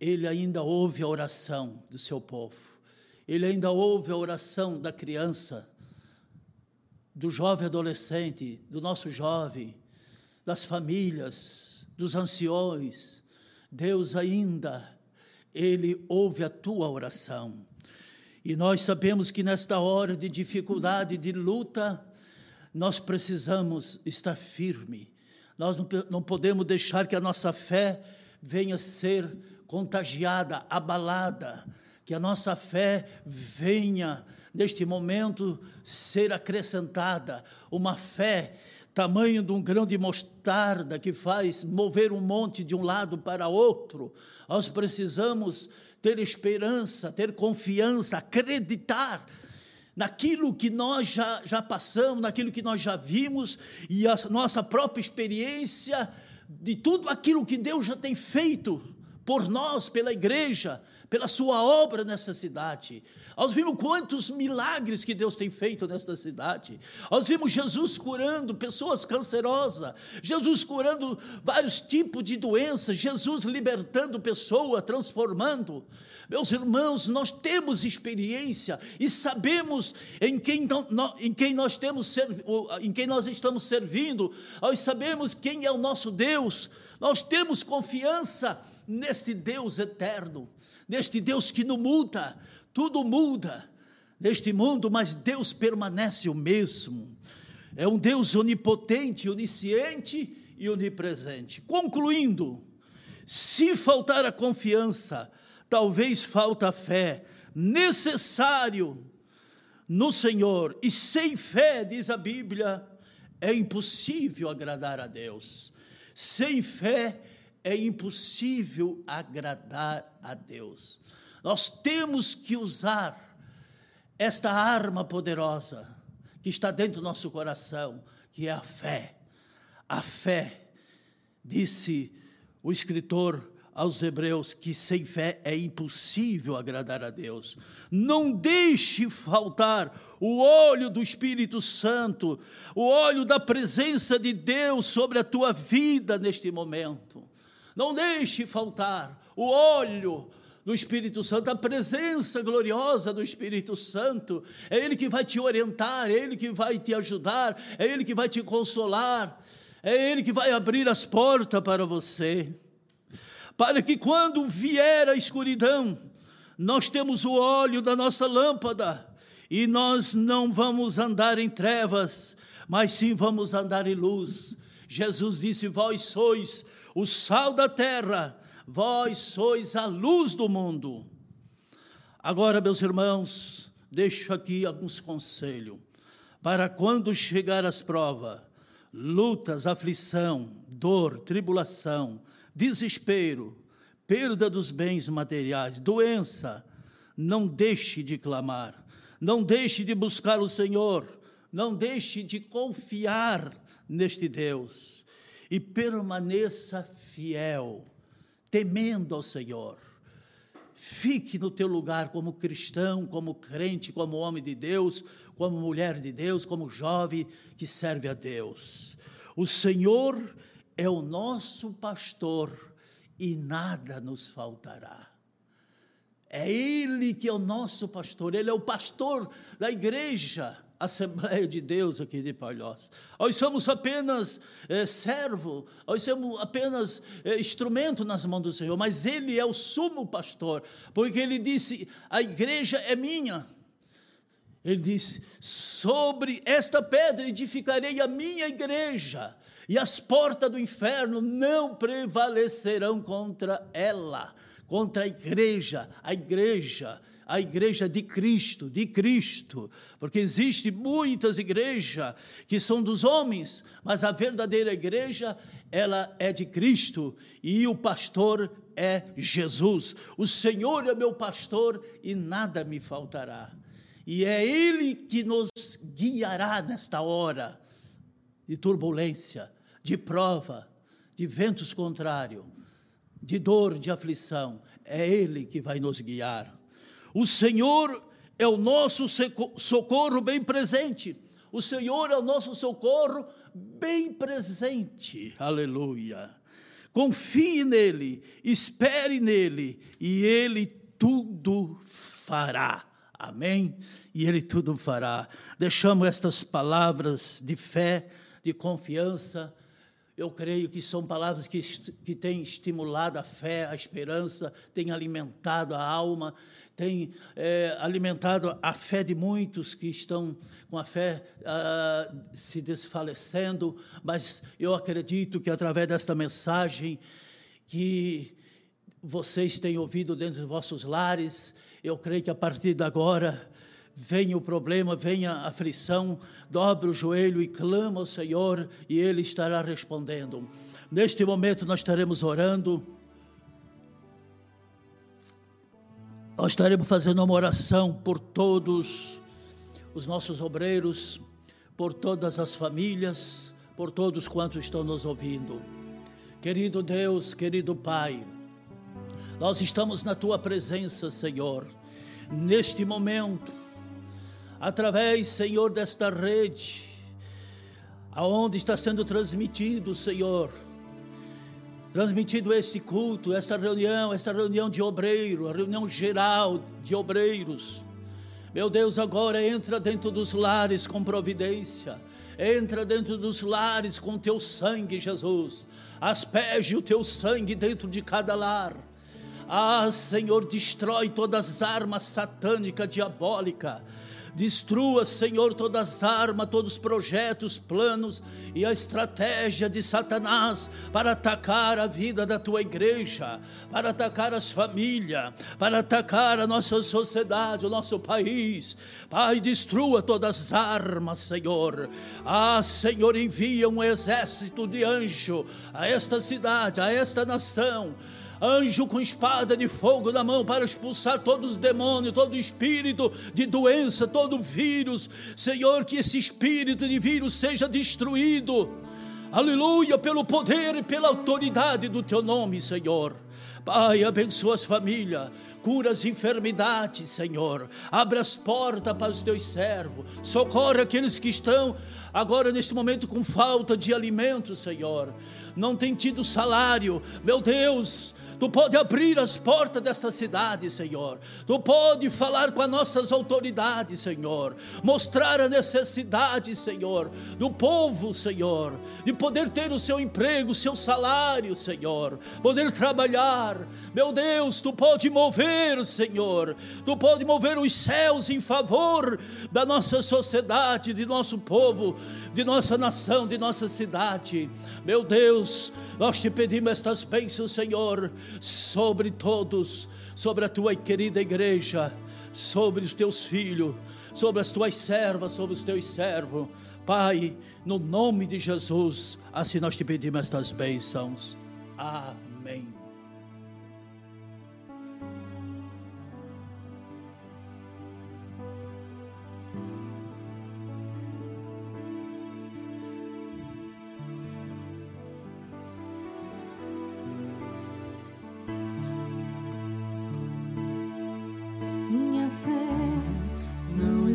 ele ainda ouve a oração do seu povo, ele ainda ouve a oração da criança, do jovem adolescente, do nosso jovem, das famílias, dos anciões. Deus ainda, ele ouve a tua oração. E nós sabemos que nesta hora de dificuldade, de luta, nós precisamos estar firme. Nós não, não podemos deixar que a nossa fé venha ser contagiada, abalada, que a nossa fé venha neste momento ser acrescentada, uma fé tamanho de um grão de mostarda que faz mover um monte de um lado para outro. Nós precisamos ter esperança, ter confiança, acreditar naquilo que nós já, já passamos, naquilo que nós já vimos e a nossa própria experiência de tudo aquilo que Deus já tem feito por nós, pela igreja, pela sua obra nesta cidade. Nós vimos quantos milagres que Deus tem feito nesta cidade. Nós vimos Jesus curando pessoas cancerosas, Jesus curando vários tipos de doenças, Jesus libertando pessoas, transformando. Meus irmãos, nós temos experiência e sabemos em quem, em quem nós temos em quem nós estamos servindo. Nós sabemos quem é o nosso Deus. Nós temos confiança neste Deus eterno, neste Deus que não muda, tudo muda neste mundo, mas Deus permanece o mesmo. É um Deus onipotente, onisciente e onipresente. Concluindo, se faltar a confiança, talvez falta a fé, necessário no Senhor, e sem fé, diz a Bíblia, é impossível agradar a Deus. Sem fé é impossível agradar a Deus. Nós temos que usar esta arma poderosa que está dentro do nosso coração, que é a fé. A fé, disse o escritor aos Hebreus, que sem fé é impossível agradar a Deus. Não deixe faltar o olho do Espírito Santo, o olho da presença de Deus sobre a tua vida neste momento. Não deixe faltar o olho do Espírito Santo, a presença gloriosa do Espírito Santo. É Ele que vai te orientar, é Ele que vai te ajudar, é Ele que vai te consolar, é Ele que vai abrir as portas para você. Para que quando vier a escuridão, nós temos o óleo da nossa lâmpada e nós não vamos andar em trevas, mas sim vamos andar em luz. Jesus disse: Vós sois o sal da terra vós sois a luz do mundo. Agora, meus irmãos, deixo aqui alguns conselhos para quando chegar as provas, lutas, aflição, dor, tribulação, desespero, perda dos bens materiais, doença, não deixe de clamar, não deixe de buscar o Senhor, não deixe de confiar neste Deus e permaneça fiel temendo ao Senhor. Fique no teu lugar como cristão, como crente, como homem de Deus, como mulher de Deus, como jovem que serve a Deus. O Senhor é o nosso pastor e nada nos faltará. É Ele que é o nosso pastor, Ele é o pastor da igreja. Assembleia de Deus aqui de Palhoça. Nós somos apenas é, servo, nós somos apenas é, instrumento nas mãos do Senhor, mas Ele é o sumo pastor, porque Ele disse: a igreja é minha. Ele disse: sobre esta pedra edificarei a minha igreja, e as portas do inferno não prevalecerão contra ela, contra a igreja, a igreja a igreja de Cristo, de Cristo, porque existe muitas igrejas que são dos homens, mas a verdadeira igreja, ela é de Cristo e o pastor é Jesus. O Senhor é meu pastor e nada me faltará. E é ele que nos guiará nesta hora de turbulência, de prova, de ventos contrários, de dor, de aflição. É ele que vai nos guiar. O Senhor é o nosso socorro bem presente. O Senhor é o nosso socorro bem presente. Aleluia. Confie nele, espere nele, e ele tudo fará. Amém? E ele tudo fará. Deixamos estas palavras de fé, de confiança. Eu creio que são palavras que, que têm estimulado a fé, a esperança, têm alimentado a alma tem é, alimentado a fé de muitos que estão com a fé ah, se desfalecendo, mas eu acredito que através desta mensagem que vocês têm ouvido dentro dos vossos lares, eu creio que a partir de agora venha o problema, venha a aflição, dobre o joelho e clama ao Senhor e Ele estará respondendo. Neste momento nós estaremos orando. Nós estaremos fazendo uma oração por todos os nossos obreiros, por todas as famílias, por todos quantos estão nos ouvindo. Querido Deus, querido Pai, Nós estamos na tua presença, Senhor, neste momento, através, Senhor, desta rede, aonde está sendo transmitido, Senhor, transmitido este culto, esta reunião, esta reunião de obreiro, a reunião geral de obreiros. Meu Deus, agora entra dentro dos lares com providência. Entra dentro dos lares com teu sangue, Jesus. Asperge o teu sangue dentro de cada lar. Ah, Senhor, destrói todas as armas satânicas, diabólicas Destrua, Senhor, todas as armas, todos os projetos, planos e a estratégia de Satanás para atacar a vida da tua igreja, para atacar as famílias, para atacar a nossa sociedade, o nosso país. Pai, destrua todas as armas, Senhor. Ah, Senhor, envia um exército de anjo a esta cidade, a esta nação anjo com espada de fogo na mão para expulsar todos os demônios, todo espírito de doença, todo vírus. Senhor, que esse espírito de vírus seja destruído. Aleluia, pelo poder e pela autoridade do teu nome, Senhor. Pai, abençoa as famílias, cura as enfermidades, Senhor. Abre as portas para os teus servos. Socorre aqueles que estão agora neste momento com falta de alimento, Senhor. Não tem tido salário. Meu Deus, Tu pode abrir as portas desta cidade, Senhor. Tu pode falar com as nossas autoridades, Senhor. Mostrar a necessidade, Senhor, do povo, Senhor, de poder ter o seu emprego, o seu salário, Senhor. Poder trabalhar. Meu Deus, tu pode mover, Senhor. Tu pode mover os céus em favor da nossa sociedade, de nosso povo, de nossa nação, de nossa cidade. Meu Deus, nós te pedimos estas bênçãos, Senhor sobre todos, sobre a tua querida igreja, sobre os teus filhos, sobre as tuas servas, sobre os teus servos. Pai, no nome de Jesus, assim nós te pedimos estas bênçãos. Amém.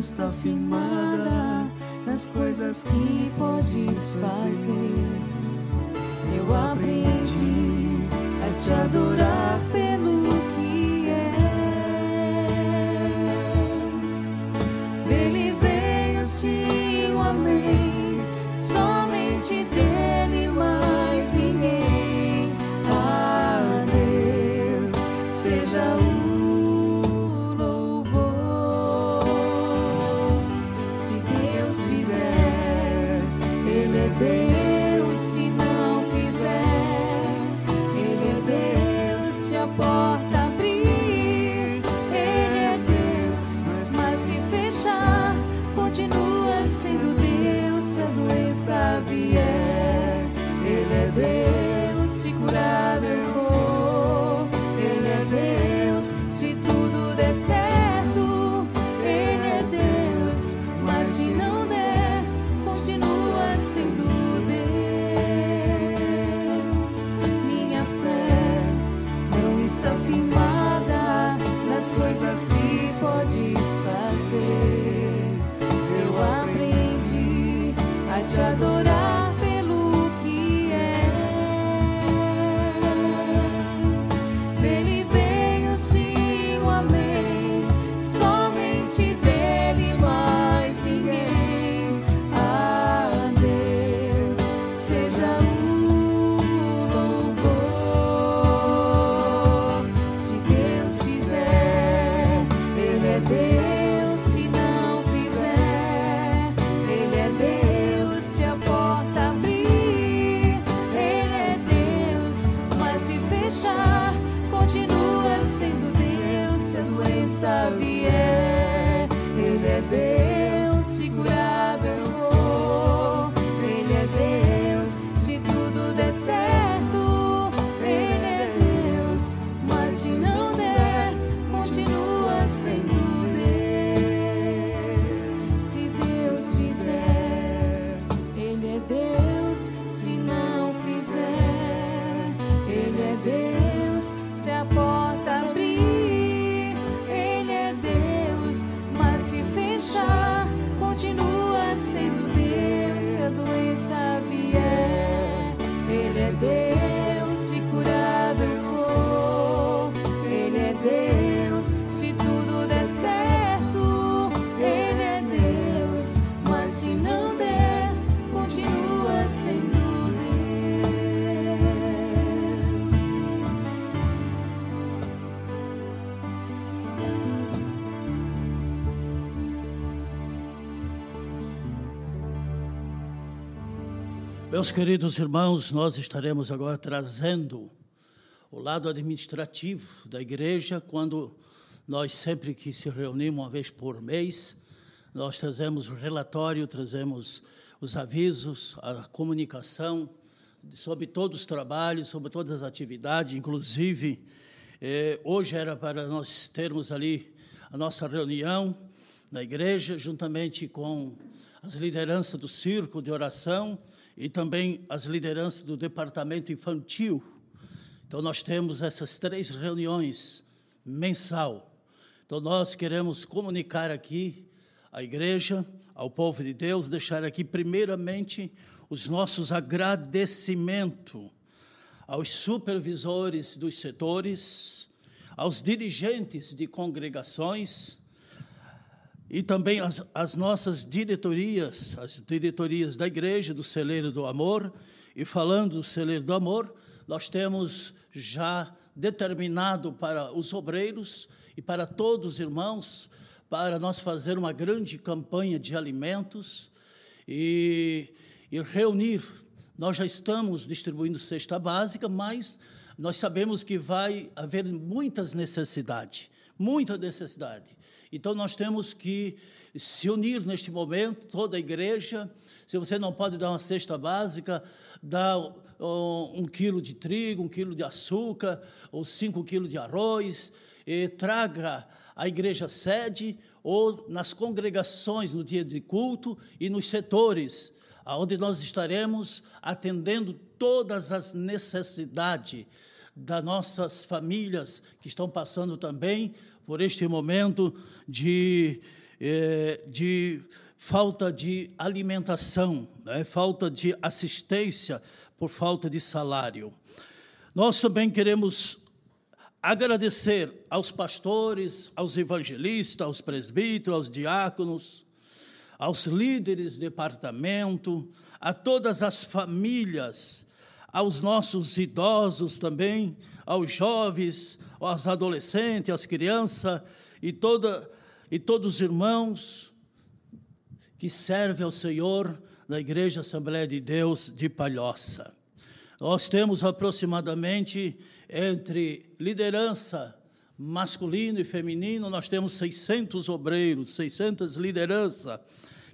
Está firmada nas coisas que podes fazer. Eu aprendi a te adorar doença vier, Ele é Deus, se curar eu for, Ele é Deus, se tudo der certo, Ele é Deus, mas se não der, continua sendo Deus. Minha fé não está firmada nas coisas que podes fazer. Te adorar Meus queridos irmãos, nós estaremos agora trazendo o lado administrativo da igreja, quando nós sempre que se reunimos uma vez por mês, nós trazemos o relatório, trazemos os avisos, a comunicação sobre todos os trabalhos, sobre todas as atividades, inclusive eh, hoje era para nós termos ali a nossa reunião na igreja, juntamente com as lideranças do círculo de oração e também as lideranças do departamento infantil. Então, nós temos essas três reuniões mensal. Então, nós queremos comunicar aqui à igreja, ao povo de Deus, deixar aqui, primeiramente, os nossos agradecimentos aos supervisores dos setores, aos dirigentes de congregações, e também as, as nossas diretorias, as diretorias da igreja, do celeiro do amor. E falando do celeiro do amor, nós temos já determinado para os obreiros e para todos os irmãos, para nós fazer uma grande campanha de alimentos e, e reunir. Nós já estamos distribuindo cesta básica, mas nós sabemos que vai haver muitas necessidades, muita necessidade. Então nós temos que se unir neste momento, toda a igreja. Se você não pode dar uma cesta básica, dá um quilo de trigo, um quilo de açúcar, ou cinco quilos de arroz, e traga à igreja sede ou nas congregações no dia de culto e nos setores, onde nós estaremos atendendo todas as necessidades das nossas famílias que estão passando também por este momento de, eh, de falta de alimentação, né? falta de assistência por falta de salário. Nós também queremos agradecer aos pastores, aos evangelistas, aos presbíteros, aos diáconos, aos líderes de departamento, a todas as famílias, aos nossos idosos também, aos jovens, aos adolescentes, às crianças e, toda, e todos os irmãos que servem ao Senhor na Igreja Assembleia de Deus de Palhoça. Nós temos aproximadamente entre liderança masculino e feminino, nós temos 600 obreiros, 600 lideranças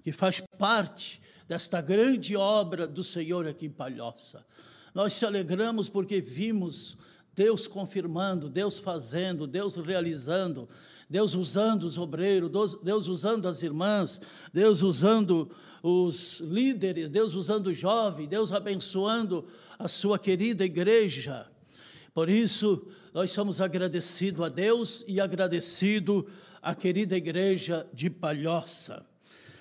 que faz parte desta grande obra do Senhor aqui em Palhoça. Nós se alegramos porque vimos Deus confirmando, Deus fazendo, Deus realizando, Deus usando os obreiros, Deus usando as irmãs, Deus usando os líderes, Deus usando os jovens, Deus abençoando a sua querida igreja. Por isso, nós somos agradecidos a Deus e agradecido à querida igreja de Palhoça.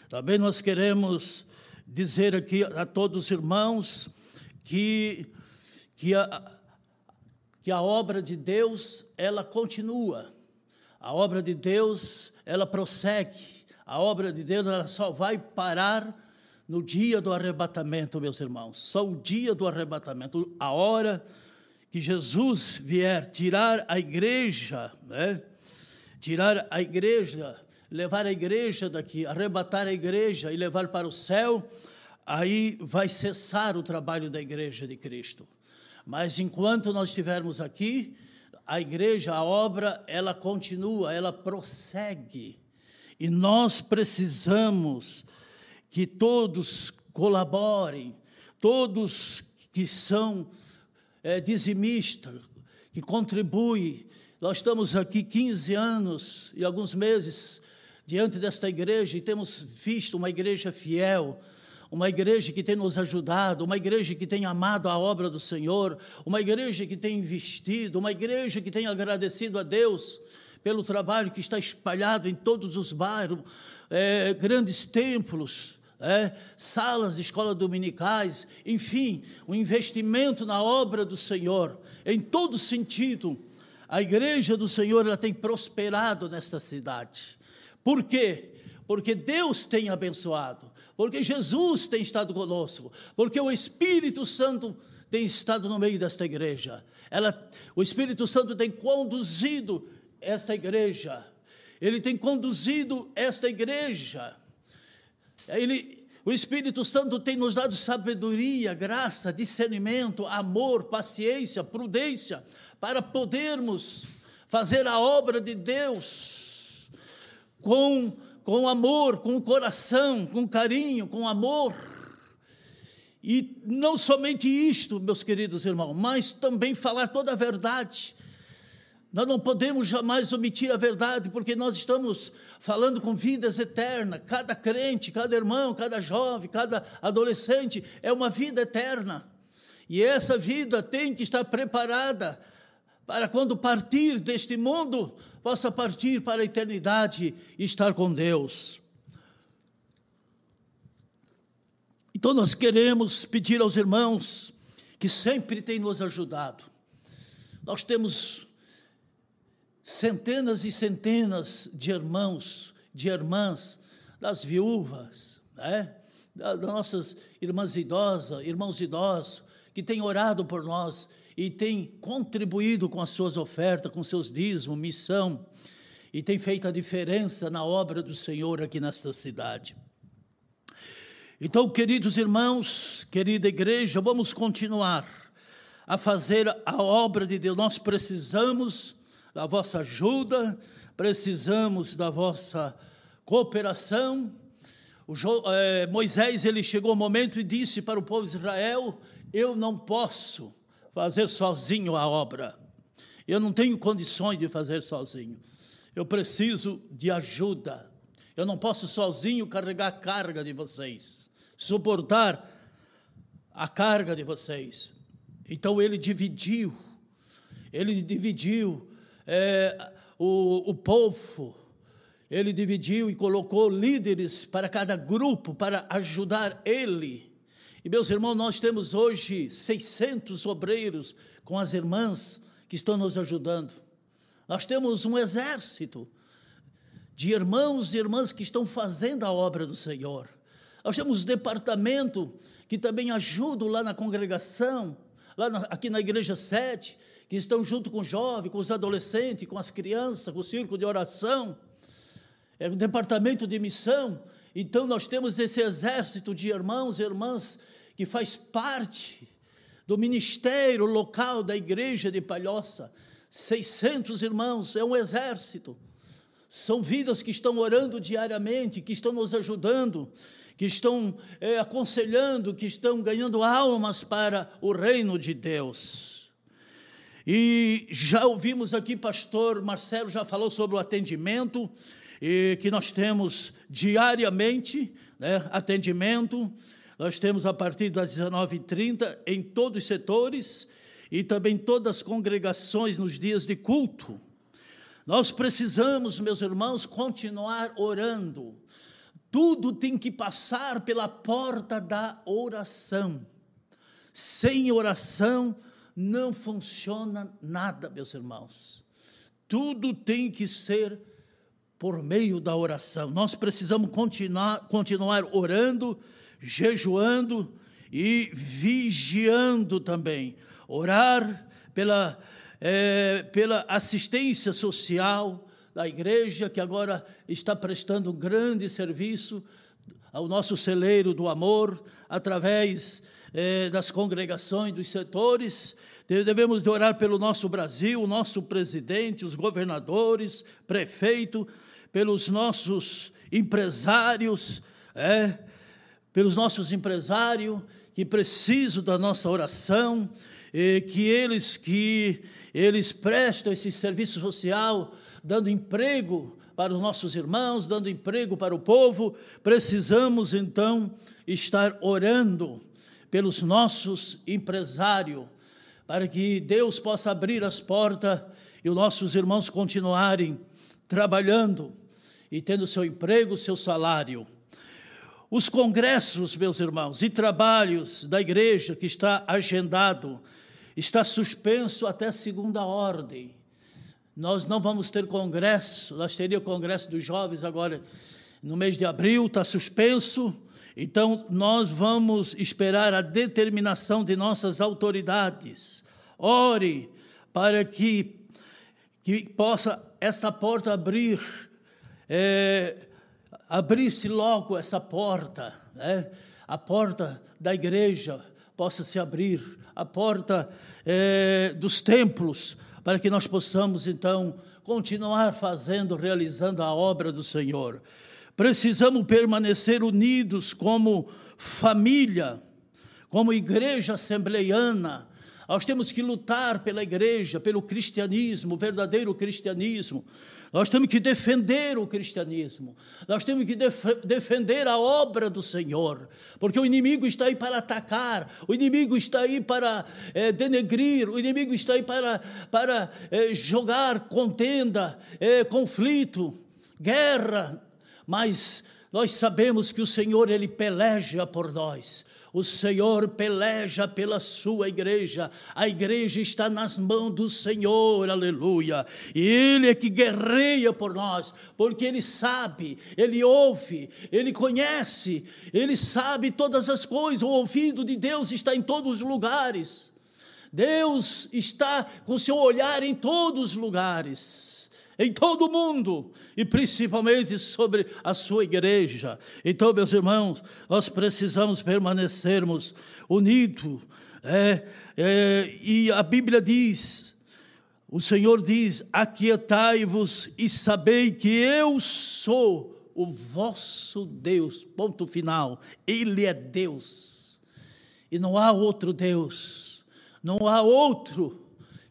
Também nós queremos dizer aqui a todos os irmãos que, que a, que a obra de Deus, ela continua. A obra de Deus, ela prossegue. A obra de Deus, ela só vai parar no dia do arrebatamento, meus irmãos. Só o dia do arrebatamento, a hora que Jesus vier tirar a igreja, né? Tirar a igreja, levar a igreja daqui, arrebatar a igreja e levar para o céu, aí vai cessar o trabalho da igreja de Cristo. Mas enquanto nós estivermos aqui, a igreja, a obra, ela continua, ela prossegue. E nós precisamos que todos colaborem, todos que são é, dizimistas, que contribuem. Nós estamos aqui 15 anos e alguns meses diante desta igreja e temos visto uma igreja fiel, uma igreja que tem nos ajudado, uma igreja que tem amado a obra do Senhor, uma igreja que tem investido, uma igreja que tem agradecido a Deus pelo trabalho que está espalhado em todos os bairros, é, grandes templos, é, salas de escola dominicais, enfim, um investimento na obra do Senhor, em todo sentido. A igreja do Senhor ela tem prosperado nesta cidade. Por quê? Porque Deus tem abençoado porque Jesus tem estado conosco, porque o Espírito Santo tem estado no meio desta igreja. Ela, o Espírito Santo tem conduzido esta igreja. Ele tem conduzido esta igreja. Ele, O Espírito Santo tem nos dado sabedoria, graça, discernimento, amor, paciência, prudência, para podermos fazer a obra de Deus com, com amor, com coração, com carinho, com amor. E não somente isto, meus queridos irmãos, mas também falar toda a verdade nós não podemos jamais omitir a verdade, porque nós estamos falando com vidas eternas. Cada crente, cada irmão, cada jovem, cada adolescente é uma vida eterna. E essa vida tem que estar preparada para quando partir deste mundo, possa partir para a eternidade e estar com Deus. Então nós queremos pedir aos irmãos que sempre têm nos ajudado. Nós temos centenas e centenas de irmãos, de irmãs, das viúvas, né? das nossas irmãs idosas, irmãos idosos, que têm orado por nós e têm contribuído com as suas ofertas, com seus dízimos, missão, e têm feito a diferença na obra do Senhor aqui nesta cidade. Então, queridos irmãos, querida igreja, vamos continuar a fazer a obra de Deus. Nós precisamos da vossa ajuda, precisamos da vossa cooperação. É, Moisés ele chegou ao momento e disse para o povo de Israel: Eu não posso fazer sozinho a obra, eu não tenho condições de fazer sozinho, eu preciso de ajuda, eu não posso sozinho carregar a carga de vocês, suportar a carga de vocês. Então ele dividiu, ele dividiu é, o, o povo, ele dividiu e colocou líderes para cada grupo para ajudar ele. E meus irmãos, nós temos hoje 600 obreiros com as irmãs que estão nos ajudando. Nós temos um exército de irmãos e irmãs que estão fazendo a obra do Senhor. Nós temos um departamento que também ajuda lá na congregação, lá na, aqui na igreja 7, que estão junto com os jovens, com os adolescentes, com as crianças, com o círculo de oração, é o departamento de missão. Então nós temos esse exército de irmãos e irmãs que faz parte do ministério local da igreja de Palhoça. 600 irmãos, é um exército. São vidas que estão orando diariamente, que estão nos ajudando, que estão é, aconselhando, que estão ganhando almas para o reino de Deus. E já ouvimos aqui, pastor Marcelo já falou sobre o atendimento, e que nós temos diariamente, né, atendimento, nós temos a partir das 19h30 em todos os setores e também todas as congregações nos dias de culto. Nós precisamos, meus irmãos, continuar orando. Tudo tem que passar pela porta da oração. Sem oração, não funciona nada, meus irmãos. Tudo tem que ser por meio da oração. Nós precisamos continuar, continuar orando, jejuando e vigiando também. Orar pela, é, pela assistência social da igreja, que agora está prestando um grande serviço ao nosso celeiro do amor, através é, das congregações, dos setores. Devemos de orar pelo nosso Brasil, nosso presidente, os governadores, prefeito, pelos nossos empresários, é, pelos nossos empresários que precisam da nossa oração, e que eles que eles prestam esse serviço social, dando emprego para os nossos irmãos, dando emprego para o povo, precisamos então estar orando pelos nossos empresários, para que Deus possa abrir as portas e os nossos irmãos continuarem trabalhando e tendo seu emprego, seu salário. Os congressos, meus irmãos, e trabalhos da igreja que está agendado, está suspenso até segunda ordem. Nós não vamos ter congresso, nós teríamos o congresso dos jovens agora no mês de abril, está suspenso. Então, nós vamos esperar a determinação de nossas autoridades. Ore para que, que possa essa porta abrir é, abrisse logo essa porta, né? a porta da igreja possa se abrir, a porta é, dos templos, para que nós possamos então continuar fazendo, realizando a obra do Senhor. Precisamos permanecer unidos como família, como igreja assembleiana, nós temos que lutar pela igreja, pelo cristianismo, o verdadeiro cristianismo. Nós temos que defender o cristianismo. Nós temos que def defender a obra do Senhor. Porque o inimigo está aí para atacar, o inimigo está aí para é, denegrir, o inimigo está aí para, para é, jogar contenda, é, conflito, guerra. Mas nós sabemos que o Senhor, Ele peleja por nós. O Senhor peleja pela sua igreja. A igreja está nas mãos do Senhor, aleluia. E Ele é que guerreia por nós, porque Ele sabe, Ele ouve, Ele conhece, Ele sabe todas as coisas. O ouvido de Deus está em todos os lugares. Deus está com seu olhar em todos os lugares em todo o mundo e principalmente sobre a sua igreja. Então, meus irmãos, nós precisamos permanecermos unidos. É, é, e a Bíblia diz, o Senhor diz: Aquietai-vos e sabei que eu sou o vosso Deus. Ponto final. Ele é Deus. E não há outro Deus. Não há outro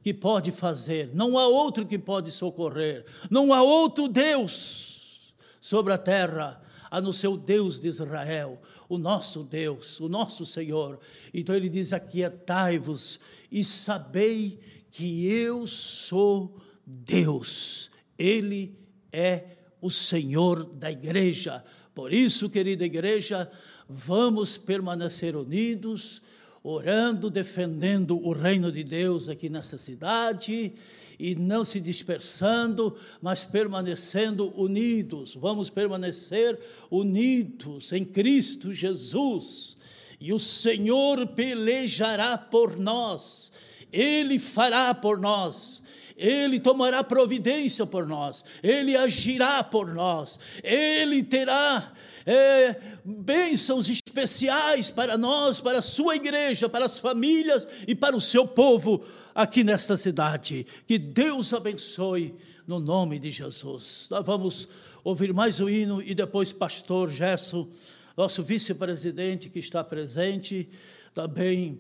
que pode fazer, não há outro que pode socorrer, não há outro Deus sobre a terra a no seu Deus de Israel, o nosso Deus, o nosso Senhor. Então ele diz: Aquietai-vos e sabei que eu sou Deus, Ele é o Senhor da igreja. Por isso, querida igreja, vamos permanecer unidos orando, defendendo o reino de Deus aqui nessa cidade e não se dispersando, mas permanecendo unidos. Vamos permanecer unidos em Cristo Jesus. E o Senhor pelejará por nós, Ele fará por nós. Ele tomará providência por nós, Ele agirá por nós, Ele terá é, bênçãos especiais para nós, para a sua igreja, para as famílias e para o seu povo aqui nesta cidade. Que Deus abençoe no nome de Jesus. Nós vamos ouvir mais o hino e depois pastor Gerson, nosso vice-presidente que está presente, também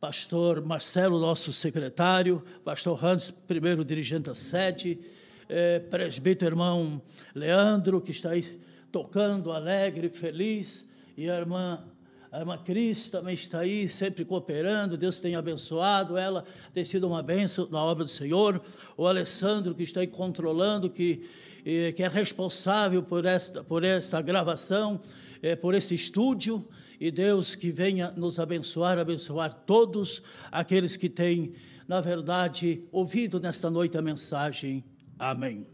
pastor Marcelo, nosso secretário, pastor Hans, primeiro dirigente da sede, é, presbítero irmão Leandro, que está aí tocando, alegre, feliz, e a irmã, a irmã Cris também está aí, sempre cooperando, Deus tem abençoado ela, tem sido uma bênção na obra do Senhor, o Alessandro que está aí controlando, que, que é responsável por esta, por esta gravação, é, por esse estúdio, e Deus que venha nos abençoar, abençoar todos aqueles que têm, na verdade, ouvido nesta noite a mensagem. Amém.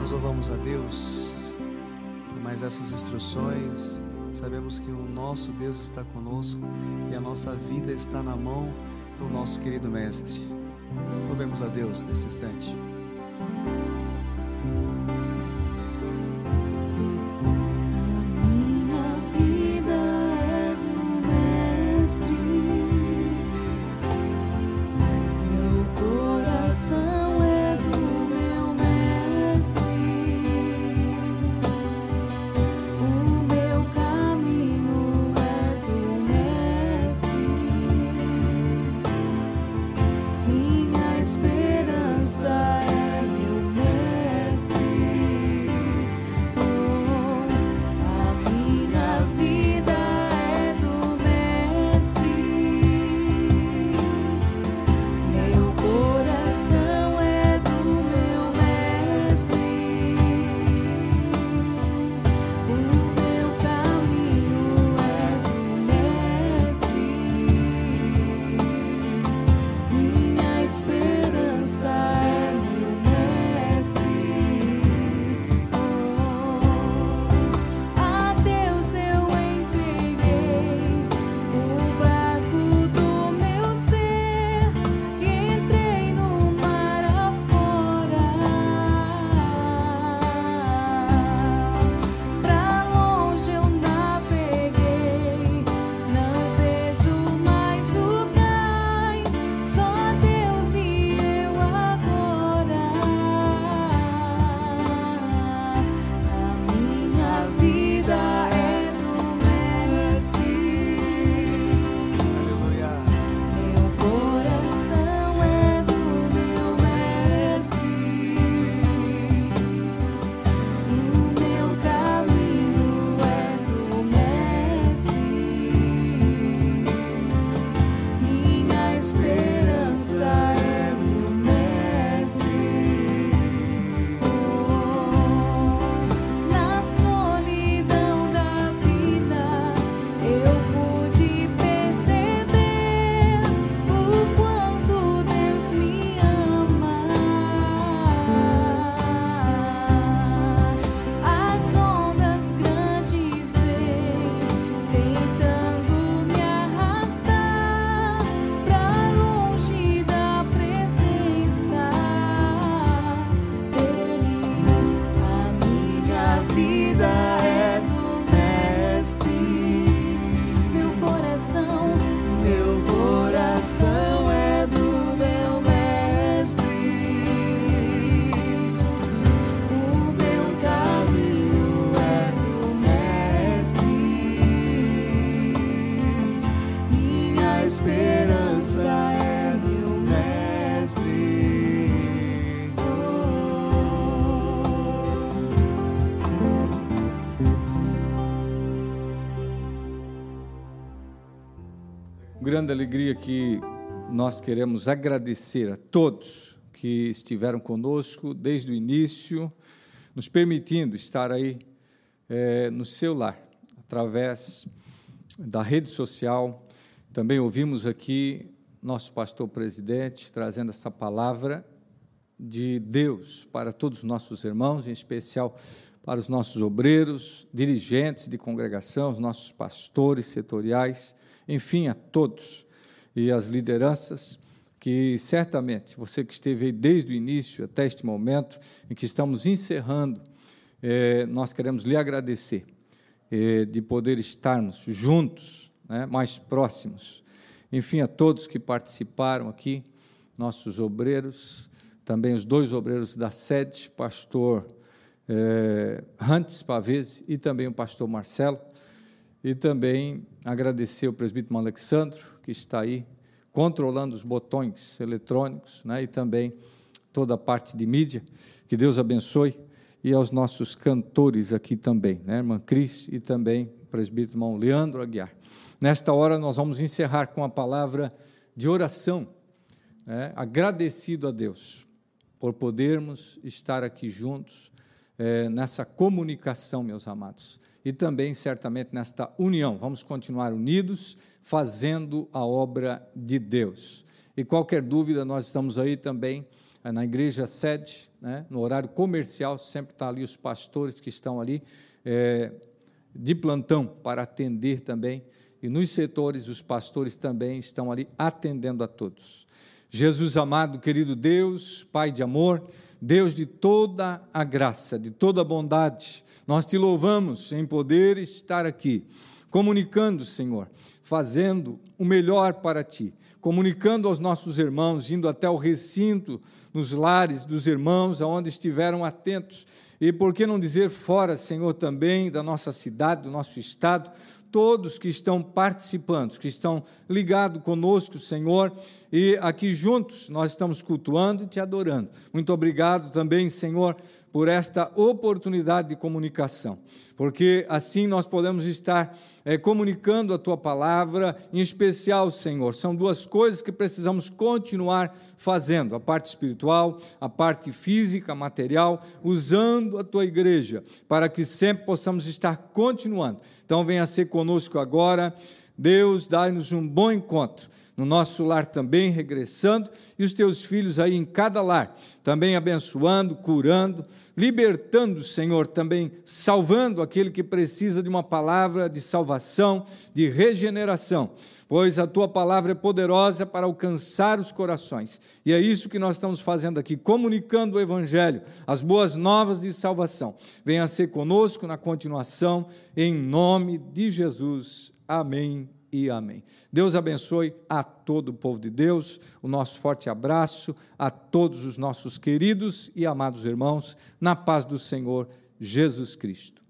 Nós louvamos a Deus por mais essas instruções. Sabemos que o nosso Deus está conosco e a nossa vida está na mão do nosso querido Mestre. Louvemos a Deus nesse instante. Grande alegria que nós queremos agradecer a todos que estiveram conosco desde o início, nos permitindo estar aí é, no seu lar, através da rede social. Também ouvimos aqui nosso pastor presidente trazendo essa palavra de Deus para todos os nossos irmãos, em especial para os nossos obreiros, dirigentes de congregação, os nossos pastores setoriais enfim, a todos e as lideranças que certamente você que esteve aí desde o início até este momento em que estamos encerrando, eh, nós queremos lhe agradecer eh, de poder estarmos juntos, né, mais próximos. Enfim, a todos que participaram aqui, nossos obreiros, também os dois obreiros da sede, pastor eh, Hantes Pavese e também o pastor Marcelo, e também agradecer o presbítero Alexandro, que está aí controlando os botões eletrônicos, né, e também toda a parte de mídia. Que Deus abençoe. E aos nossos cantores aqui também, né, irmã Cris e também presbítero irmão Leandro Aguiar. Nesta hora nós vamos encerrar com a palavra de oração, né, agradecido a Deus por podermos estar aqui juntos é, nessa comunicação, meus amados e também, certamente, nesta união. Vamos continuar unidos, fazendo a obra de Deus. E qualquer dúvida, nós estamos aí também eh, na igreja sede, né, no horário comercial, sempre está ali os pastores que estão ali é, de plantão para atender também. E nos setores, os pastores também estão ali atendendo a todos. Jesus amado, querido Deus, Pai de amor, Deus de toda a graça, de toda a bondade, nós te louvamos em poder estar aqui, comunicando, Senhor, fazendo o melhor para ti, comunicando aos nossos irmãos, indo até o recinto, nos lares dos irmãos, aonde estiveram atentos. E por que não dizer fora, Senhor, também da nossa cidade, do nosso estado, todos que estão participando, que estão ligados conosco, Senhor, e aqui juntos nós estamos cultuando e te adorando. Muito obrigado também, Senhor, por esta oportunidade de comunicação, porque assim nós podemos estar é, comunicando a tua palavra, em especial, Senhor. São duas coisas que precisamos continuar fazendo: a parte espiritual, a parte física, material, usando a tua igreja, para que sempre possamos estar continuando. Então, venha ser conosco agora. Deus, dá-nos um bom encontro no nosso lar também, regressando, e os teus filhos aí em cada lar, também abençoando, curando, libertando, Senhor, também salvando aquele que precisa de uma palavra de salvação, de regeneração, pois a tua palavra é poderosa para alcançar os corações. E é isso que nós estamos fazendo aqui, comunicando o evangelho, as boas novas de salvação. Venha ser conosco na continuação, em nome de Jesus. Amém e amém. Deus abençoe a todo o povo de Deus, o nosso forte abraço a todos os nossos queridos e amados irmãos, na paz do Senhor Jesus Cristo.